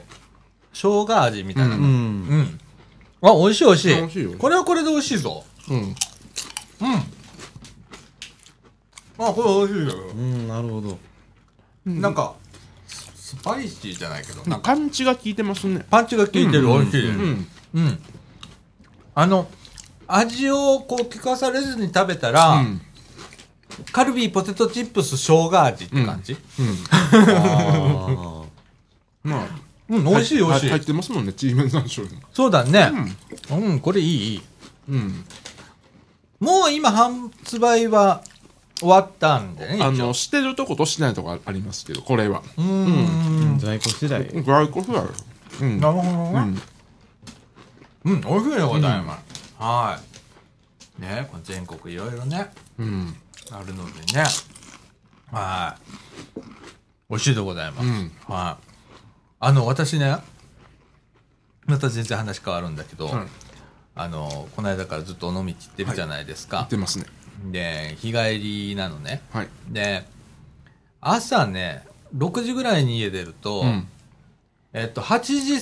生姜味みたいな。ううん。うん。あ、美味しい美味しい。美味しいよこれはこれで美味しいぞ。うん。うん。あ、これ美味しいよ。うん、なるほど。なんか、スパイシーじゃないけど、なんか、パンチが効いてますね。パンチが効いてる、美味しい。うん。うん。あの、味をこう聞かされずに食べたら、うん。カルビーポテトチップス生姜味って感じ？うん。あ <laughs> まあ、うん、美味しい美味しい。入ってますもんね、ちりめん山椒。そうだね。うん、これいい。うん。もう今発売は終わったんでね、あの、してるとことしてないとこありますけど、これは。うーん。あ。在庫次第。外国だよ。うん。なるほどね。うん。うん、美味しいでございます。はい。ね、これ全国いろいろね、うん。あるのでね。はい。美味しいでございます。うん。はい。あの、私ね、また全然話変わるんだけど、はいあの、この間からずっと尾道行ってるじゃないですか。言ってますね。で、日帰りなのね。はい。で、朝ね、6時ぐらいに家出ると、うん。えっと、8時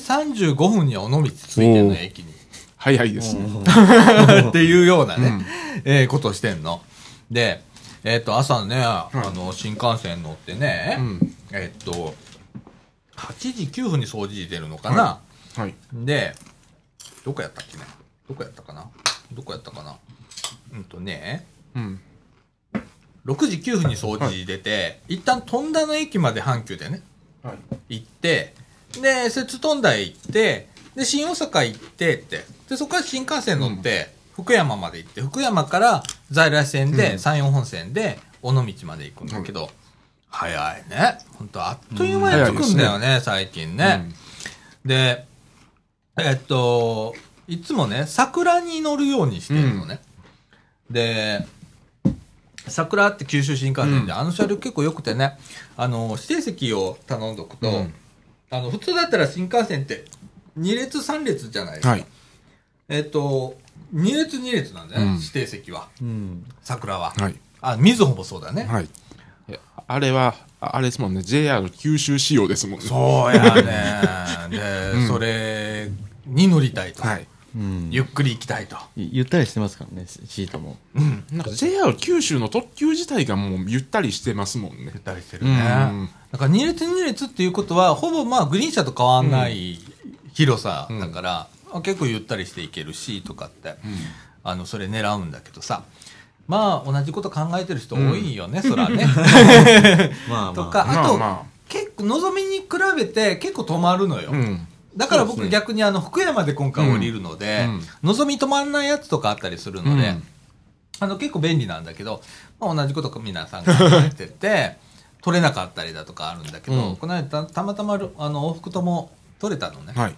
35分には尾道着いてるの、駅に。早いですね。<laughs> っていうようなね、うんえーことをしてんの。で、えっ、と、朝ね、あの、新幹線乗ってね、うん。えっ、と、8時9分に掃除出るのかな、はい。で、どこやったっけねどこやったかな。どこやったかな。うんとね、うん。6時9分に掃除出て、一旦富田の駅まで阪急でね、はい。行って、で、摂津富田へ行って、で、新大阪行ってって、で、そこから新幹線乗って、福山まで行って、福山から在来線で、うん。山陽本線で、尾道まで行くんだけど、早いね。本当あっという間に着くんだよね、最近ね。で、えっと、いつもね、桜に乗るようにしてるのね。で、桜って九州新幹線で、うんあの車両結構良くてね、あの、指定席を頼んどくと、うんあの、普通だったら新幹線って2列3列じゃないですか。はい。えっと、2列2列なんだよね、うん指定席は。うん。桜は。はい。あ、みずほもそうだね。はい。えあれは、ああれですもんね、JR 九州仕様ですもんね。そうやね。で、<laughs> うんそれに乗りたいと。はい。うん。ゆっくり行きたいと。ゆゆったりしてますからね、シシートも。うん。なんか JR 九州の特急自体がもうゆったりしてますもんねゆっ。たりしてるね。うんだから2列2列っていうことは、ほぼまあグリーン車と変わんない広さだから、あ結構ゆったりしていけるし、とかって、あの、それ狙うんだけどさ。まあ、同じこと考えてる人多いよね、そらね。<laughs> まあまあ。とか、あと、ま結構、のぞみに比べて結構止まるのよ。あ、うん。だから僕逆にあの、福山で今回降りるので、うんうんのぞみ止まらないやつとかあったりするので、あの、結構便利なんだけど、まあ、同じこと皆さん考えてて、<laughs> 取れなかったりだとかあるんだけど、うんこの間たたまたまあの往復とも取れたのね。はい。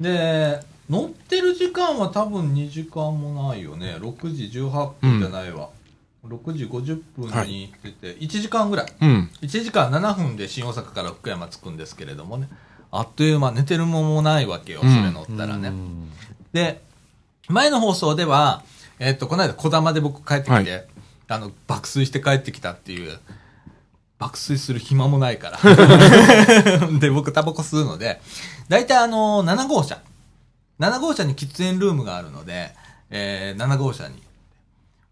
で、乗ってる時間は多分2時間もないよね。6時18分じゃないわ。6時50分に出て、1時間ぐらい。うん。1時間7分で新大阪から福山着くんですけれどもね。あっという間、寝てる間もないわけよ、そうんれ乗ったらね。うんで、前の放送では、えっと、この間、小玉で僕帰ってきて、はあの、爆睡して帰ってきたっていう、爆睡する暇もないから。<laughs> で、僕タバコ吸うので、大体あの、7号車。7号車に喫煙ルームがあるので、えー、7号車に。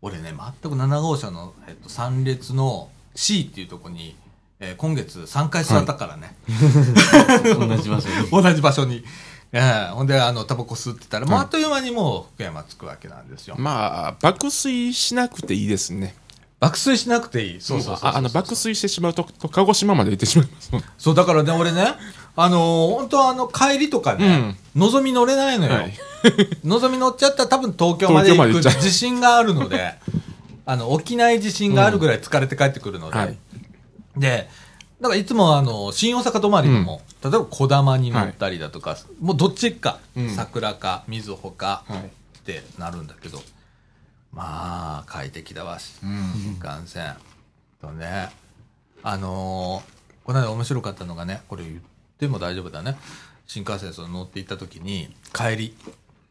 俺ね、全く7号車の、えっと、3列の C っていうとこに、えー今月3回座ったからね。<laughs> 同じ場所に。<laughs> 同じ場所に。ええほんで、あの、タバコ吸ってたら、もうあっという間にもう福山着くわけなんですよ。まあ、爆睡しなくていいですね。爆睡しなくていい。そうそうそうあの、爆睡してしまうと、と鹿児島まで行ってしまいます。そう、だからね、俺ね、あのー本当はあの、帰りとかね、のぞみ乗れないのよ。はい。<laughs> のぞみ乗っちゃったら多分東京まで行く自信があるので、<laughs> あの、起きない自信があるぐらい疲れて帰ってくるので、はい。で、だからいつもあの、新大阪泊まりでも、例えば小玉に乗ったりだとか、もうどっちか、うん桜か、瑞穂か、はいってなるんだけど、まあ、快適だわし、うん。新幹線。とね、あのーこの間面白かったのがね、これ言っても大丈夫だね。新幹線その乗って行った時に、帰り、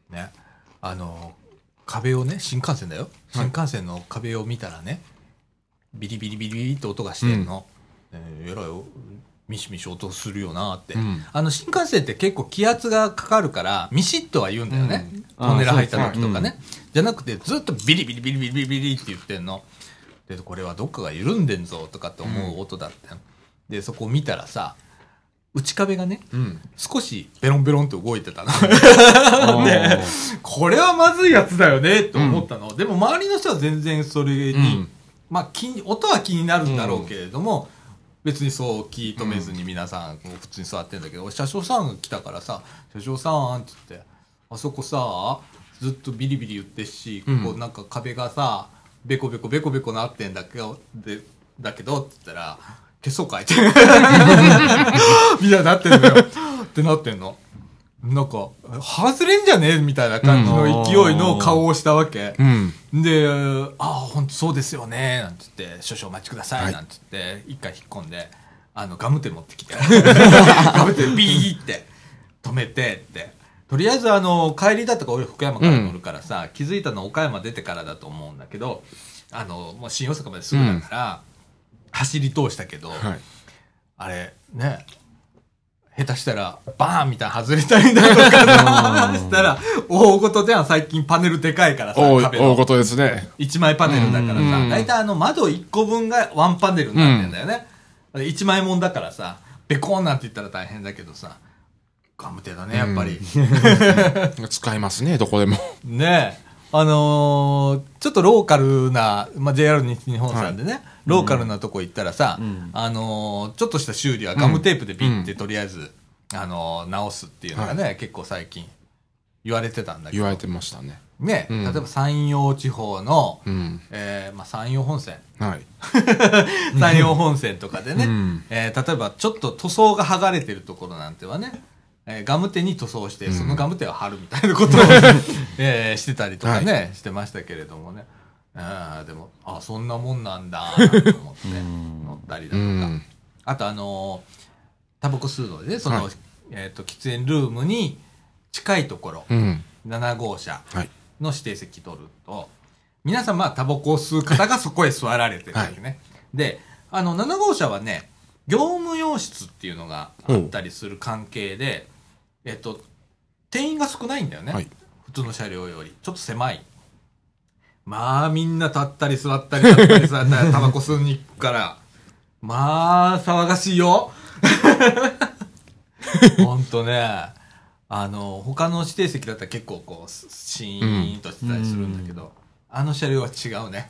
ね、あのー壁をね、新幹線だよ。新幹線の壁を見たらね、ビリビリビリビリって音がしてんの。えーえらいよ、ミシミシ音するよなって。うんあの、新幹線って結構気圧がかかるから、ミシッとは言うんだよね。うんトンネル入った時とかね。じゃなくて、ずっとビリビリビリビリビリビリって言ってんの。で、これはどっかが緩んでんぞとかって思う音だったよ、で、そこを見たらさ、内壁がね、うん。少しベロンベロンって動いてたの。<laughs> ね <laughs> これはまずいやつだよねって思ったの。でも周りの人は全然それに、うんまあ気に、音は気になるんだろうけれども、別にそう気止めずに皆さん普通に座ってんだけど、車掌さんが来たからさ、車掌さんって言って、あそこさ、ずっとビリビリ言ってっし、ここなんか壁がさ、ベコベコベコベコなってんだけど、で、だけど、って言ったら、消そうかいって。<laughs> みたいになってんのよ。ってなってんの。なんか、外れんじゃね？えみたいな感じの勢いの顔をしたわけ。うん。で、ああ、本当そうですよね、なんて言って、少々お待ちくださ、はいいなんて言って、一回引っ込んで、あの、ガムテ持ってきて、<laughs> ガムテビーって止めてって。とりあえず、あの、帰りだとか俺福山から乗るからさ、気づいたの岡山出てからだと思うんだけど、あの、もう新大阪まですぐだから、走り通したけど、はい。あれ、ね、下手したら、バーンみたいなの外れたりだとかしたら、大事じゃん、最近パネルでかいからさ、大壁の大事ですね。一枚パネルだからさ、うん大体あの窓1個分がワンパネルになってんだよね。一枚もんだからさ、ベコーンなんて言ったら大変だけどさ、ガムテだね、やっぱり。<laughs> 使いますね、どこでも。ねえ。あのーちょっとローカルな、まあ、JR 西日本さんでね、ローカルなとこ行ったらさ、うんあのーちょっとした修理はガムテープでビッてとりあえず、あのー直すっていうのがね、結構最近言われてたんだけど。言われてましたね。ね、うん例えば山陽地方の、うん。えーまあ、山陽本線。はい。<laughs> 山陽本線とかでね、うんえー例えばちょっと塗装が剥がれてるところなんてはね、えーガムテに塗装して、そのガムテを貼るみたいなことを、<laughs> えーしてたりとかね、してましたけれどもね。あーでも、あそんなもんなんだ、と思って、乗ったりだうとか。ん。あとあのータバコ吸うのでね、その、はいえっ、と、喫煙ルームに近いところ、うん。7号車はい。の指定席取ると、皆さんまあタバコを吸う方がそこへ座られてるわけね。で、あの、7号車はね、業務用室っていうのがあったりする関係で、えっと、定員が少ないんだよね。はい普通の車両より。ちょっと狭い。まあ、みんな立ったり座ったり立ったり座ったり、<laughs> タバコ吸いに行くから、まあ、騒がしいよ。ほんとね。あの、他の指定席だったら結構こう、シーンとしてたりするんだけど、あの車両は違うね。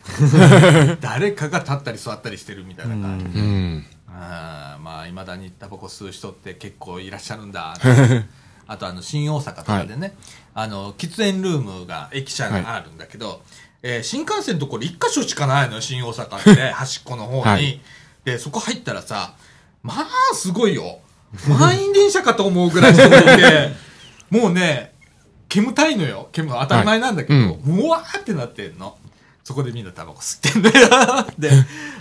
<laughs> 誰かが立ったり座ったりしてるみたいな感じ。うん。あーまあ、いまだにタバコ吸う人って結構いらっしゃるんだ。<laughs> あと、あの、新大阪とかでね、あの、喫煙ルームが、駅舎があるんだけど、えー新幹線のところ一箇所しかないのよ、新大阪って、端っこの方に。はいで、そこ入ったらさ、まあ、すごいよ。満員電車かと思うぐらい人がいて、<laughs> もうね、煙たいのよ。煙当たり前なんだけど、はいもわーってなってんの。そこでみんなタバコ吸ってんだよ。<laughs> で、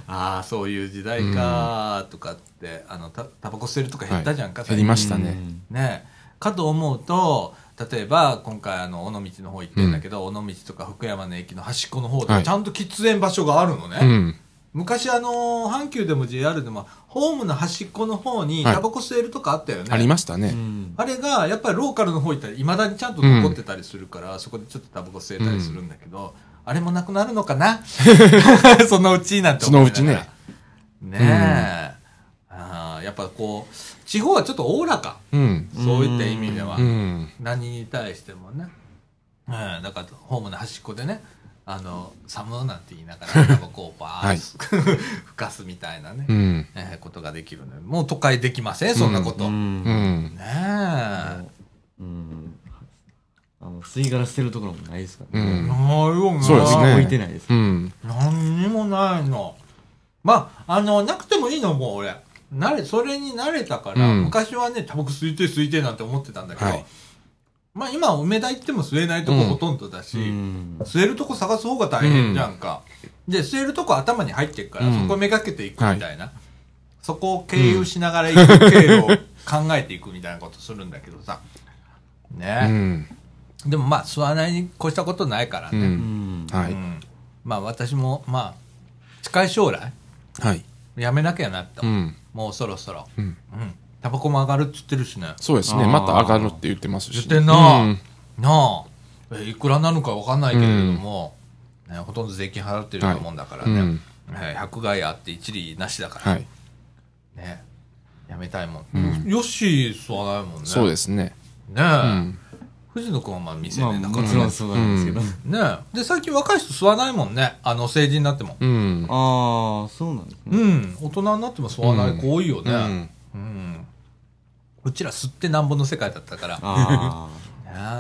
ああ、そういう時代かーとかって、あの、たタバコ吸えるとか減ったじゃんか、減りましたうね。んねかと思うと、例えば、今回、あの、尾道の方行ってんだけど、尾道とか福山の駅の端っこの方で、はいちゃんと喫煙場所があるのね。うん。昔、あの、阪急でも JR でも、ホームの端っこの方に、はいタバコ吸えるとかあったよね。ありましたね。うんあれが、やっぱりローカルの方行ったら、いまだにちゃんと残ってたりするから、そこでちょっとタバコ吸えたりするんだけど、あれもなくなるのかな？<laughs> そのうちなんて思いながらそのうちね。ねえ。あーやっぱこう、地方はちょっとおおらか。うん。そういった意味では。うん。何に対してもね。うん、だから、ホームの端っこでね、あの、寒なんて言いながら、タバコをバーッ、<laughs> 吹かすみたいなね、うん。えーことができるので、もう都会できません、そんなこと。うねうんん。え。うんあの吸い殻捨てるところもないですからうねんないよなそうですね置いてないですうん。何にもないの。まあ、あの、なくてもいいの、もう俺。慣れ、それに慣れたから、うん昔はね、タバコ吸いてえ吸いてえなんて思ってたんだけど、はいまあ今、梅田行っても吸えないとこうんほとんどだし、うん吸えるとこ探す方が大変じゃんか。で、吸えるとこ頭に入ってるから、うんそこめがけていくみたいな。そこを経由しながら行く経路を考えていくみたいなことするんだけどさ。うね、ん。でもまあ、吸わないに越したことないからう。ね。うんんはい。うんまあ私も、まあ、近い将来、はい。やめなきゃなって、うん。もうそろそろ。うん。うん。タバコも上がるって言ってるしね。そうですね。また上がるって言ってますし。言ってんなうんなあ。えいくらなのかわかんないけれども、ね、ほとんど税金払ってるようなもんだからね。うんえ百害あって一理なしだから。はい。ね。やめたいもん。うんよし、吸わないもんね。そうですね。ねえ。うん。藤野くんはまあ未成まあ年だからね。もちろんそうなんですけどうんねえ。で、最近若い人吸わないもんね。あの、成人になっても。うん。ああそうなんですうねん。大人になっても吸わない子多いよね。うんうん。うちら吸ってなんぼの世界だったから。あ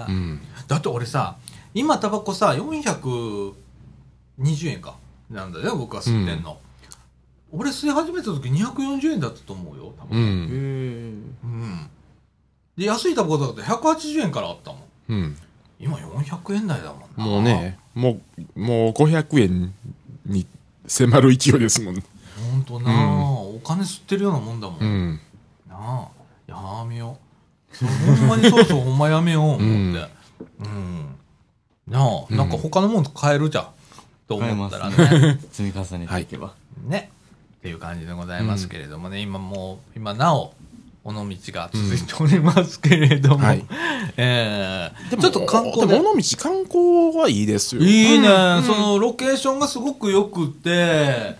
ねうん。だって俺さ、今タバコさ、420円か。なんだよ、僕は吸ってんの。俺吸い始めた時240円だったと思うよ、多う分。あへん。えうん。で、安いタバコだって180円からあったもん。うん。今400円台だもんな。もう。ね、もう、もう500円に迫る勢いですもん。ほんとなあ、お金吸ってるようなもんだもん。うん。なあ、やめよう。そうほんまにそうそう、ほんまやめよう、思って。うん。なあ、うんなんか他のもん買えるじゃん。と思ったらね。<laughs> 積み重ねていけばね。っていう感じでございますけれどもね、今もう、今なお、尾道が続いておりますけれども、はい。ええでもちょっと観光で。尾道観光はいいですよ。いいね、うん。そのロケーションがすごく良くて、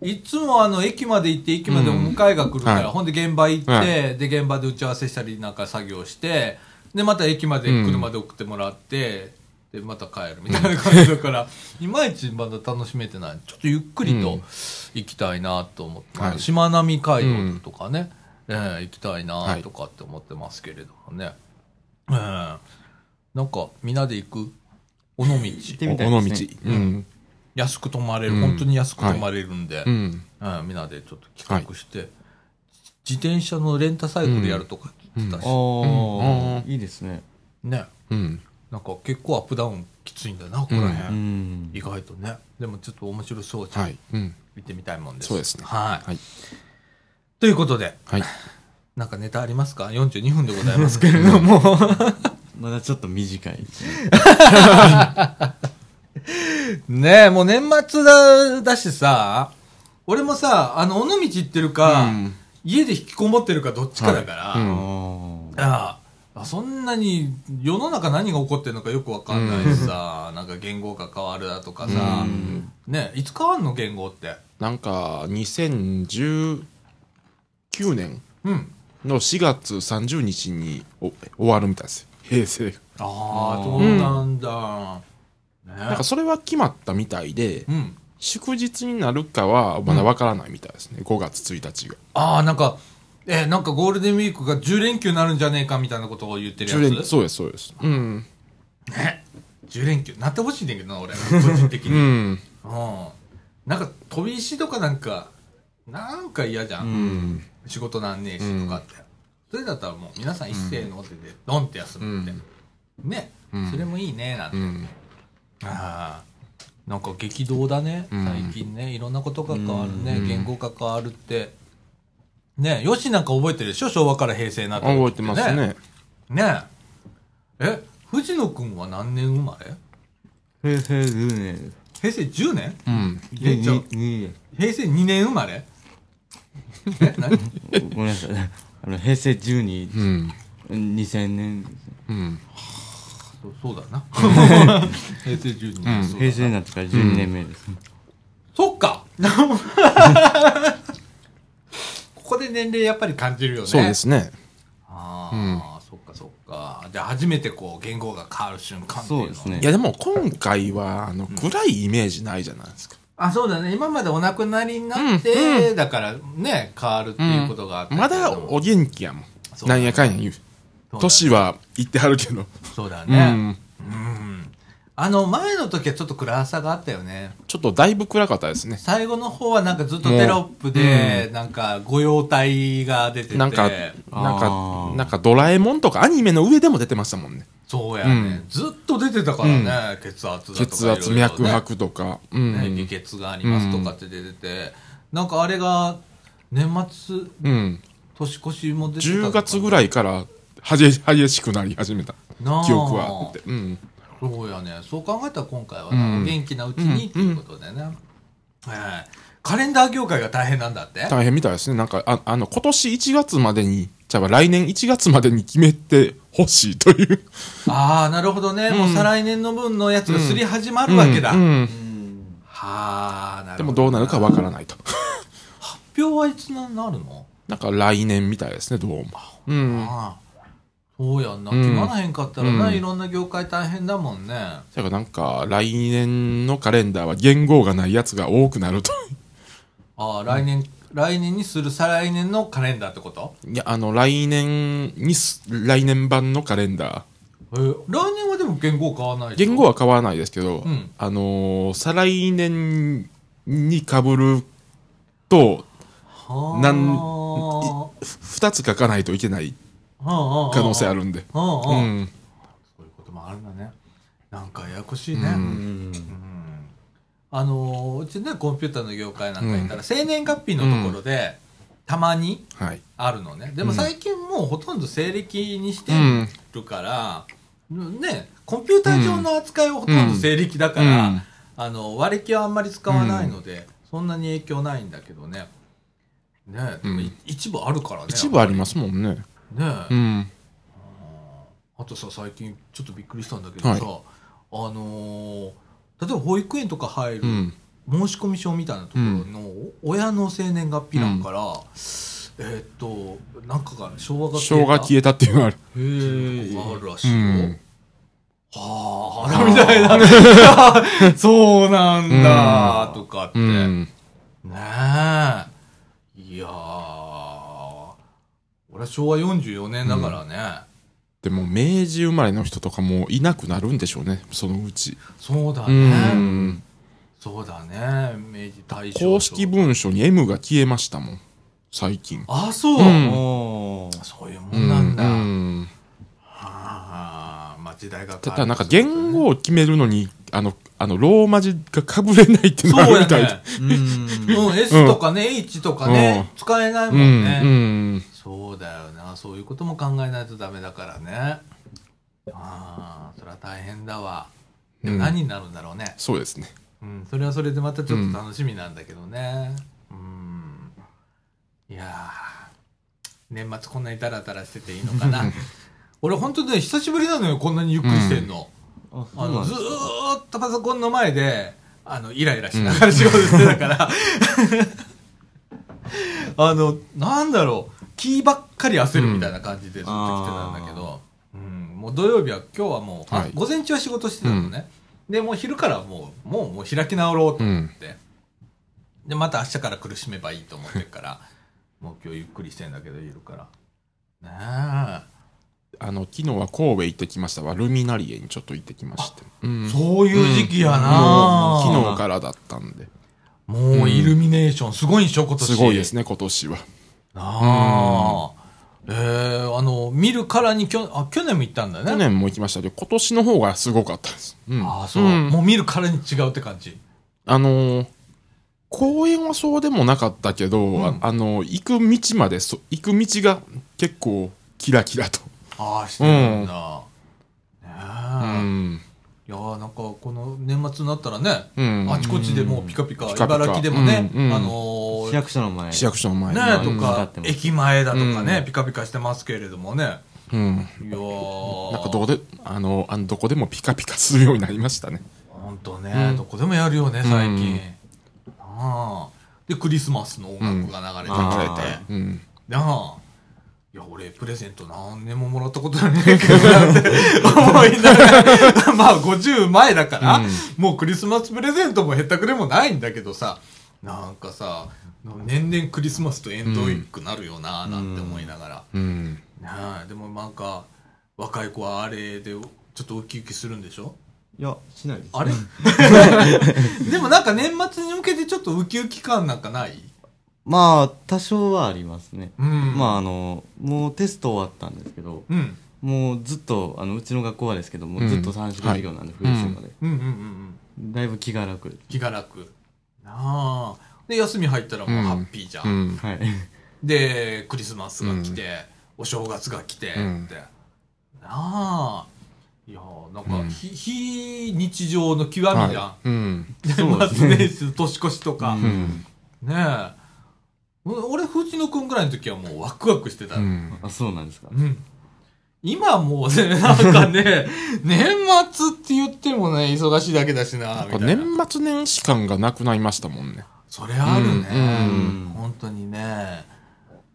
いつもあの駅まで行って駅までお迎えが来るから、うんはい。ほんで現場行って、はで現場で打ち合わせしたりなんか作業して、でまた駅まで車で送ってもらって、でまた帰るみたいな感じだから、いまいちまだ楽しめてない。ちょっとゆっくりとうん。行きたいなと思って、はい。あのしまなみ海道とかね、えー行きたいなはいとかって思ってますけれどもね。えーなんかみんなで行く尾道。行ってみたい尾道ですね。うん。安く泊まれる、うん本当に安く泊まれるんで、うん。うんみんなでちょっと企画して、自転車のレンタサイクルやるとか言ってたし、ああうんいいですねね、うん。なんか結構アップダウンきついんだよな、ここらう辺、ん意外とね。でもちょっと面白そうじゃん。はい。うん。見てみたいもんです。そうですねはい。はい。ということで、はい。なんかネタありますか ?42 分でございますけれども。<laughs> まだちょっと短い。ねねえ、もう年末だ、だしさ、俺もさ、あの、尾道行ってるか、うん。家で引きこもってるかどっちかだから、はい。うん。あああそんなに世の中何が起こってるのかよくわかんないしさ、なんか言語が変わるだとかさ、うん。ねいつ変わんの？言語って。なんか、2019年うん。の4月30日にお終わるみたいですよ。平成。ああ、そうなんだ。ねなんかそれは決まったみたいで、うん。祝日になるかはまだわからないみたいですね。5月1日が。ああ、なんか、えーなんかゴールデンウィークが10連休になるんじゃねえかみたいなことを言ってる10やつ？連そうです、そうです。うん。ね。10連休なってほしいねんけどな俺 <laughs> 個人的うに、うんん。なんか飛び石とかなんかなんか嫌じゃん、うん。仕事なんねえしとかって、それだったらもう皆さん一斉のってでドンって休むって、ね、うん。それもいいねなんて、うん。ああ。なんか激動だね、うん。最近ね。いろんなことが変わるね、うん。言語が変わるって。ね。よしなんか覚えてるでしょ？昭和から平成になった時覚えてますね。ね。え藤野くんは何年生まれ？平成10年。平成10年？うん。平成2年生まれ？ごめんなさい。あの平成12うん。2000年うん。そうそうだな。平成12年、うん。そうだな。平成になってから12年目です、そっか。ここで年齢やっぱり感じるよね。そうですね。ああ、そっかそっか。じゃあ初めてこう言語が変わる瞬間っていうのそうですね。いやでも今回は、あの、暗いイメージないじゃないですか。あそうだね今までお亡くなりになって、だからね変わるっていうことがあったけまだお元気やもん。そうだねなんやかんや言う。年は言ってはるけど。うそうだねん。うんあの前の時はちょっと暗さがあったよねちょっとだいぶ暗かったですね。最後の方はなんかずっとテロップで、なんか御用体が出ててなんか、なんあかー、なんかドラえもんとかアニメの上でも出てましたもんね。そうやね、うん。ずっと出てたからね、血圧だとか血圧、脈拍とか。うね、ん。下血がありますとかって出てて、なんかあれが年末うん。年越しも出てた10月ぐいらいから、激しくなり始めた。記憶はあって。うん。そうやね。そう考えたら今回は、うん。元気なうちにっていうことでね、はいカレンダー業界が大変なんだって？大変みたいですね。なんか、ああの、今年1月までに、じゃあ来年1月までに決めてほしいという。ああなるほどね、もう再来年の分のやつがすり始まるわけだ、うんうんうんはあなるほどでもどうなるかわからないと。発表はいつになるの、なんか来年みたいですね、どうも。うん。ああそうやんな、うん決まらへんかったらな、うんいろんな業界大変だもんねだからなんか、来年のカレンダーは言語がないやつが多くなると。ああ来年、来年にする再来年のカレンダーってこと？いや、あの、来年にす、来年版のカレンダえー来年はでも言語変わらないー。言語は変わらないですけど、うん。あのー再来年に被ると、はあなんは二つ書かないといけないあはあ。可能性あるんで。はあはあ。うん。そういうこともあるんだね。なんかややこしいね、うん。うんあのーうちねコンピューターの業界なんか行ったら、生年月日のところで、たまにはい。あるのね。でもうん。最近もうほとんど西暦にしてうん。るから、ねコンピューター上の扱いはほとんど西暦だから、うん。あの割り気はあんまり使わないので、そんなに影響ないんだけどね。ねでもいうん。一部あるからね一部ありますもんね。ね。え、うん。あとさ最近ちょっとびっくりしたんだけどさ、はい。あのー例えば保育園とか入るうん。申込書みたいなところの親の生年月日なんから、えーっとなんかが昭和が昭和消ええたっていうのがある。たへがあるらしうい。はあみたいな。<laughs> そうなんだ、とかって、うねん。え。いやー。俺は昭和44年だからね、でも、明治生まれの人とかもいなくなるんでしょうね、そのうち。うそうだね、ん。そうだね。明治大正公式文書に M が消えましたもん。最近。あそう、うん。そういうもんなんだ、うんはあまあ時代が変わるただなんか言語を決めるのに、あの、あの、ローマ字が被れないっていうのがあみたいで。ね。うん。<laughs> うん、S とかね、H とかね、う使えないもうん。ん、ね、うん。そうだよな。そういうことも考えないとダメだからね。ああそれは大変だわ。でもうん。何になるんだろうね。そうですね。うん、それはそれでまたちょっと楽しみなんだけどね。うん。いやー年末こんなにダラダラしてていいのかな。<laughs> 俺本当ね久しぶりなのよこんなにゆっくりしてんの、ああのずーっとパソコンの前であのイライラしながら仕事してたから、<laughs> あのなんだろう気ばっかり焦るみたいな感じでずっと来てたんだけど、うんもう土曜日は今日はもう、あはい午前中は仕事してたのね、でもう昼からもうもうもう開き直ろうと思って、でまた明日から苦しめばいいと思ってるからもう今日ゆっくりしてんだけどいるからねえあの、昨日は神戸行ってきましたわ。ルミナリエにちょっと行ってきまして。うん。そういう時期やな、もう昨日からだったんで。もうイルミネーション、すごいんでしょ、今年。すごいですね、今年は。ああ。えー、あの、見るからにきょ、あ、去年も行ったんだね。去年も行きましたけど、今年の方がすごかったです。うん。ああ、そう、んもう見るからに違うって感じ？あのー公園はそうでもなかったけど、んああの行く道までそ、行く道が結構キラキラと。ああ、してるんだ。ねうえ。ん。いやーなんかこの年末になったらね、うんあちこちでもうピカピカ、ピカピカ茨城でもね、うんうんあのー市役所の前。市役所の前に。ねとうんか、駅前だとかね、うんピカピカしてますけれどもね。うん。いやーなんかどこで、あの、あのどこでもピカピカするようになりましたね。ほんとね、うんどこでもやるよね、最近。うんああで、クリスマスの音楽が流れてきてて、うんな。あ。いや、俺、プレゼント何年ももらったことないけどなって思いながら、<laughs> まあ、50前だから、うんもうクリスマスプレゼントもへったくれもないんだけどさ、なんかさ、年々クリスマスとエンドウィークなるよな、なんて思いながら。うん。ねえでもなんか、若い子はあれで、ちょっとウキウキするんでしょいや、しないです。あれでもなんか年末に向けてちょっとウキウキ感なんかないまあ、多少はありますね。うんまあ、あの、もうテスト終わったんですけど、うん。もうずっと、あの、うちの学校はですけど、もうずっと三種授業なんで、冬週まで。うんうんうんうん。だいぶ気が楽。気が楽。なあ。で、休み入ったらもうハッピーじゃん。うん。はい。で、クリスマスが来て、お正月が来て、って。うんなあ。いやなんか、うん非、非日常の極みじゃん。はいうん。年末年始、年越しとか。うねん。え。俺、藤野くんぐらいの時はもうワクワクしてた。うん。あ、そうなんですか。うん。今もうね、<laughs> なんかね、年末って言ってもね、忙しいだけだしな、みたいな。年末年始感がなくなりましたもんね。それあるね。うんうん本当にね。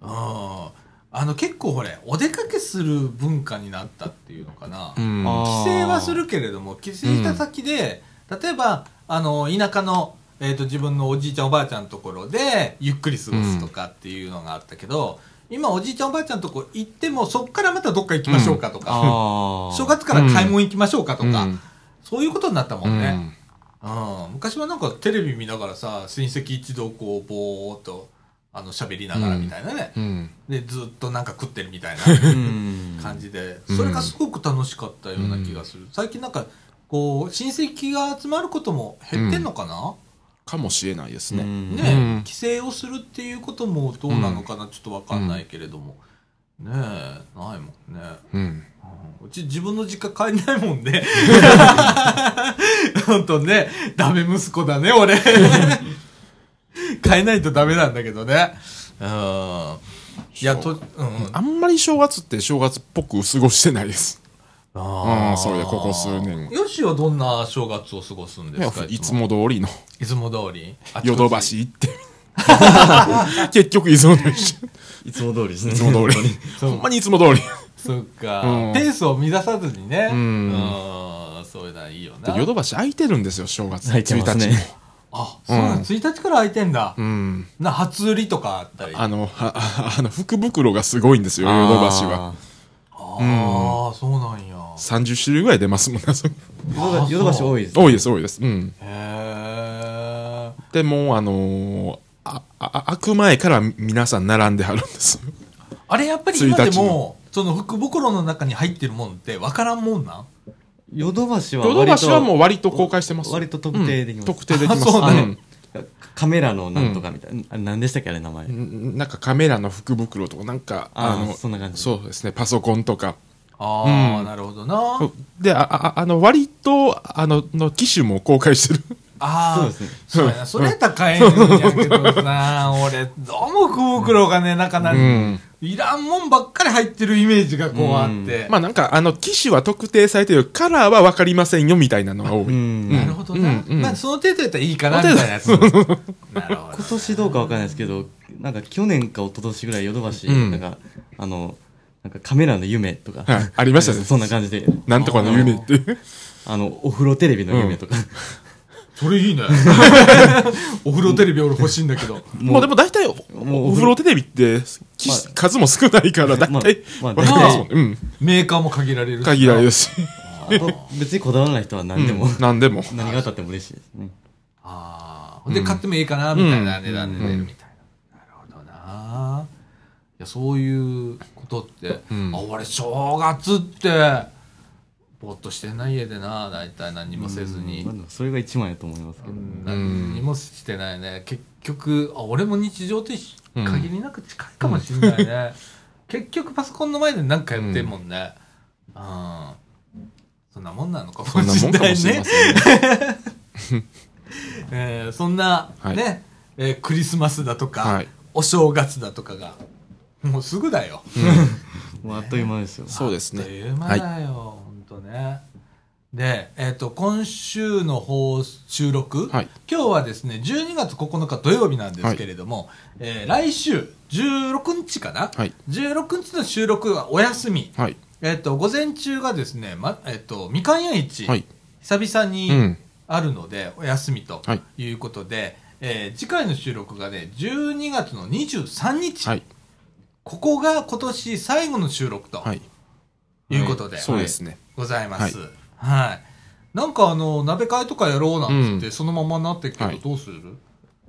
うん。あの、結構ほれ、お出かけする文化になったっていうのかな。うん。あ帰省はするけれども、帰省した先で、例えば、あの、田舎の、えっ、と、自分のおじいちゃんおばあちゃんのところで、ゆっくり過ごすとかっていうのがあったけど、今おじいちゃんおばあちゃんのとこ行っても、そっからまたどっか行きましょうかとか。<laughs> 正月から買い物行きましょうかとか、うんそういうことになったもうんん。ね。うん、昔はなんかテレビ見ながらさ、親戚一同こう、ぼーっと、あの、喋りながらみたいなね。うん。で、ずっとなんか食ってるみたいなうん。感じで、うんそれがすごく楽しかったような気がする。最近なんか、こう、親戚が集まることも減ってんのかな、かもしれないですね。うんね、うん帰省をするっていうこともどうなのかな、ちょっとわかんないけれども。ねえ、ないもんね。うち自分の実家帰んないもんね。ほんとね、ダメ息子だね、俺。<laughs> 帰んないとダメなんだけどね。うん。いや、と、うん。あんまり正月って正月っぽく過ごしてないです。あうんそうだここ数年よしはどんな正月を過ごすんですかいつ。も？通りのいつも通り？ヨドバシ行って。<laughs> 結局いつも通り。いいつも通りですね。つも通り。ほんまにいつも通り。そっか、うんペースを乱さずにね。うんうんそういうのはいいよな。ヨドバシ空いてるんですよ、正月。空いてますね1日もあ、そうなの、うん1日から空いてんだ。うん。な、初売りとかあったり。ああの、はああの、福袋がすごいんですよ、ヨドバシは。ああー、そうなんや。30種類ぐらい出ますもんね。ヨドバヨドバシ多いです。多いです、多いです。うん。へー。でもう、あのーあ、あ、開く前から皆さん並んではるんですよ。あれやっぱり今で1日も、その福袋の中に入ってるもんって分からんもんなん？ヨドバシはヨドバシはもう割と公開してます。割と特定できます。特定できます。あそうなんやんカメラのなんとかみたいな。あれ何でしたっけあれ名前。んなんかカメラの福袋とか、なんか、あの、そんな感じそうですね、パソコンとか。ああ、うんなるほどな。で、あ、ああの、割と、あの、の機種も公開してる。ああ、そうですねそうやな。それやったら買えんやけどさ、<laughs> 俺、どうも福袋がね、なんかな、うんいらんもんばっかり入ってるイメージがこうあって。まあなんか、あの、機種は特定されてるカラーはわかりませんよ、みたいなのが多い。うん。なるほどな。うんうんまあ、その程度やったらいいかな、みたいなやつ。なるほど。今年どうかわかんないですけど、なんか去年か一昨年ぐらいヨドバシ、うんなんか、あの、なんかカメラの夢とか。はいありましたねそんな感じで。なんとかの夢っていう。あの、お風呂テレビの夢とか。それいいね。<laughs> お風呂テレビ俺欲しいんだけど。まあでも大体、おもうお風呂テレビって、きま数も少ないから、大まあ体、まあわかりますもんね。うん。メーカーも限られるし。限られるし。あと、別にこだわらない人は何でも、うん何でも。何が当たっても嬉しいですね。ああ。ほんで買ってもいいかな、みたいな値段で出るみたいな。なるほどな。いや、そういうことって、うんあ、俺正月って、ぼーっとしてんな、家でな、大体何もせずにそれが一番やと思いますけど。何にもしてないね。結局、あ、俺も日常と限りなく近いかもしれないね。<laughs> 結局パソコンの前で何かやってんもんね。うん。そんなもんなのかそんなもしれないもんかもしれまね。せんね。<laughs> えーそんな、はいね、えークリスマスだとか、はいお正月だとかが、もうすぐだよ。<laughs> もうあっという間ですよ。そうですねあっという間だよ、ほんとね。で、えっ、と、今週の放収録、はい今日はですね、12月9日土曜日なんですけれども、えー来週16日かな、はい ?16 日の収録はお休み。はい。えっ、と、午前中がですね、ま、えっ、と、みかん屋市、はい。久々にうんあるので、お休みとはいいうことで、えー次回の収録がね、12月の23日。はい。ここが今年最後の収録とはい。いうことで、そうですね。ございます。はい。なんかあの、鍋会とかやろうなんつって、うんそのままなってるけど、うする？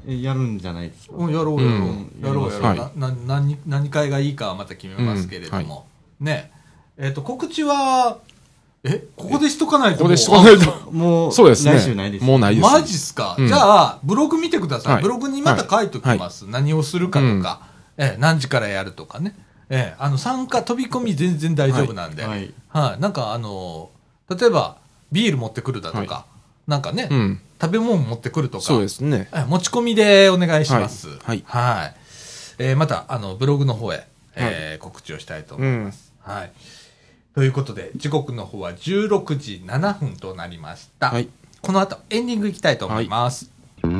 えやるんじゃないですか。うん、やろうやろう。うんやろうやろう。はいなな何、何回がいいかはまた決めますけれども。ね。えっ、と、告知は、え、ここでしとかないとここでしともうかないと。<laughs> もう、そうですね。来週ないです。もうないです。マジっすか、うんじゃあ、ブログ見てください。はいブログにまた書いときます。何をするかとか、ええ何時からやるとかね。ええあの、参加、飛び込み全然大丈夫なんで。はい。はい。なんかあの、例えば、ビール持ってくるだとか、はなんかね、うん。食べ物持ってくるとか、そうですね。え持ち込みでお願いします。はいはい。えーまた、あの、ブログの方へ、えー告知をしたいと思います。はい。ということで、時刻の方は16時7分となりました。はいこの後、エンディングいきたいと思います。はい、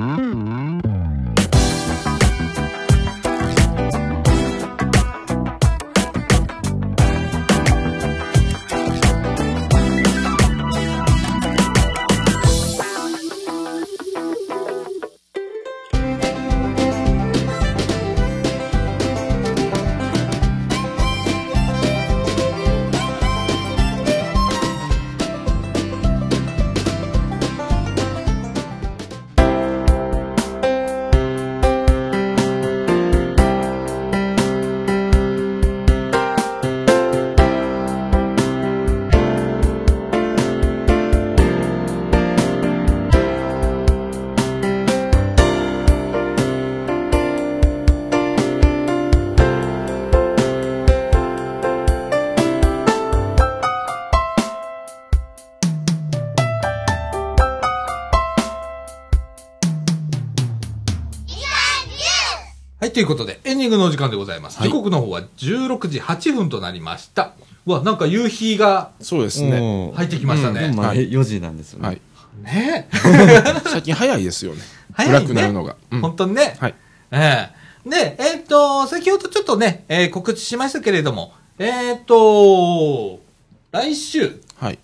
刻の方は16時8分となりました。うわ、なんか夕日がそうですね。入ってきましたね。でもまだはい4時なんですよね。はい。ね <laughs> 最近早いですよね。早いね暗くなるのが。うん本当にね。はい。ええで、えっ、と、先ほどちょっとね、えー告知しましたけれども、えっ、と、来週はい。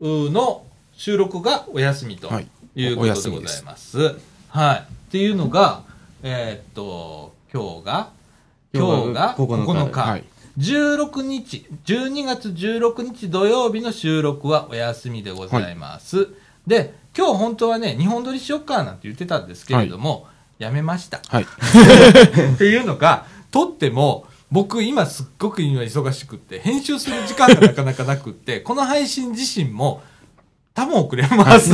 の収録がお休みとはいいうことでございます。はい。っていうのが、えっ、と、今日が、今日が今日が9 9日。はい。16日、12月16日土曜日の収録はお休みでございます。で、今日本当はね、日本撮りしよっかなんて言ってたんですけれども、やめました。はい。<laughs> っていうのが、撮っても、僕今すっごく今忙しくって、編集する時間がなかなかなくって、この配信自身も多分遅れます。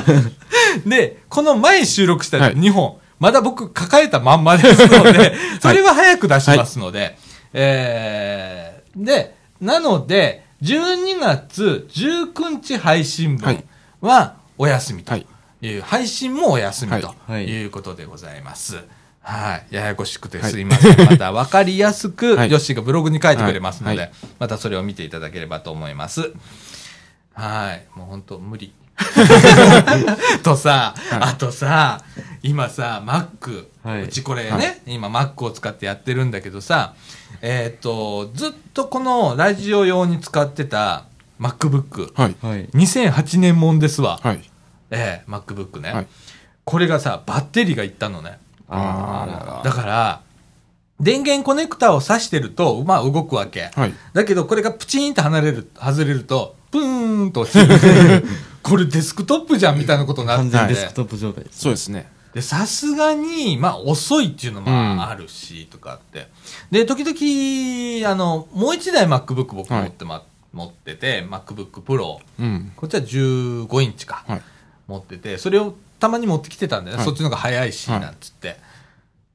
<laughs> で、この前収録したはい2本、まだ僕抱えたまんまですので、<laughs> それは早く出しますので、えー、で、なので、12月19日配信分はお休みとはいいう、配信もお休みとはいいうことでございます。はい。ややこしくてすいません。また分かりやすく、はいヨッシーがブログに書いてくれますので、はいまたそれを見ていただければと思います。はい。もう本当無理。<laughs> とさ、あとさ、今さ、Mac、はいうちこれね、はい今 Mac を使ってやってるんだけどさ、えっ、と、ずっとこのラジオ用に使ってた MacBook、はい。はい。2008年もんですわ。はい。ええ MacBook ね、はいこれがさ、バッテリーがいったのね。あだから、電源コネクタを挿してると、まあ動くわけ。はい。だけど、これがプチンって離れる、外れると、プーンと落ちる。<laughs> これデスクトップじゃんみたいなことになってて完全にデスクトップ状態です。そうですね。で、さすがに、まあ、遅いっていうのもうんあるし、とかって。で、時々、あの、もう一台 MacBook 僕持ってま、持ってて、MacBook Pro。うん。こっちは15インチか。はい。持ってて、それをたまに持ってきてたんだよね。はいそっちの方が早いし、はいなんつって。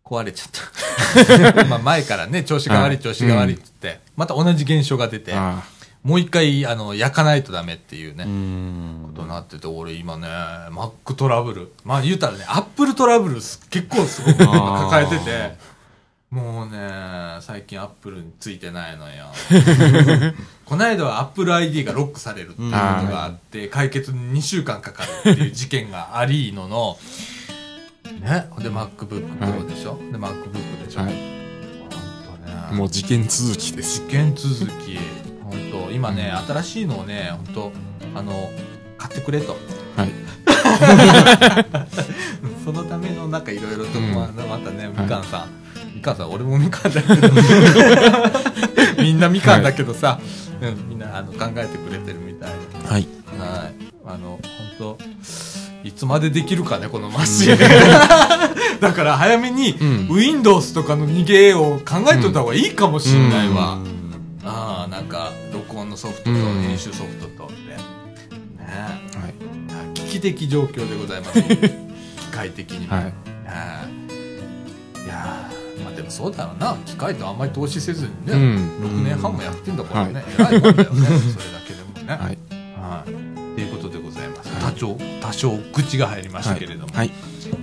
壊れちゃった。<laughs> まあ前からね、調子が悪い、はい調子が悪いっつって、また同じ現象が出て、あもう一回、あの、焼かないとダメっていうね。ことになってて、俺今ね、Mac トラブル。まあ言うたらね、Apple トラブルす結構すごく今抱えてて、もうね、最近 Apple についてないのよ。<laughs> この間は Apple ID がロックされるっていうことがあって、解決に2週間かかるっていう事件がありのの、ね、で MacBook Pro でしょ、で MacBook でしょ、あ。はほんとねい。もう事件続きです。試験続き、本当今ね、新しいのをね、本当あの、買ってくれと。はい。<laughs> そのためのなんかいろいろと、うんまあまたね、みかんさん。みかんさん、俺もみかんだけど、<laughs> みんなみかんだけどさ、うん、みんなあの考えてくれてるみたいはい。な。はい。あの、本当いつまでできるかね、このマシン。<laughs> だから早めに、うん Windows とかの逃げを考えといた方がいいかもしんないわ。うんああ、なんか、録音のソフトとうん編集ソフトとって。ねはい。危機的状況でございます。<laughs> 機械的にも。はいはいいやーまあでもそうだろうな。機械とあんまり投資せずにね、うん6年半もやってんだからね。偉いもんだよね。それだけでもね。はい。はい。ということでございます。多少、多少愚痴が入りましたけれども、はい。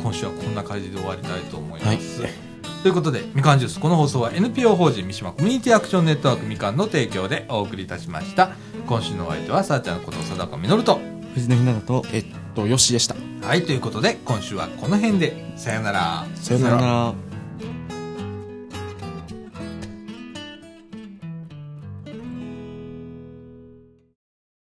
今週はこんな感じで終わりたいと思います。ということで、みかんジュース、この放送は NPO 法人三島コミュニティアクションネットワークみかんの提供でお送りいたしました。今週のお相手は、さあちゃんこと佐高みのると。藤野ひなたと、えっと、よしでした。はい、ということで、今週はこの辺で、さよなら。さよなら。ら。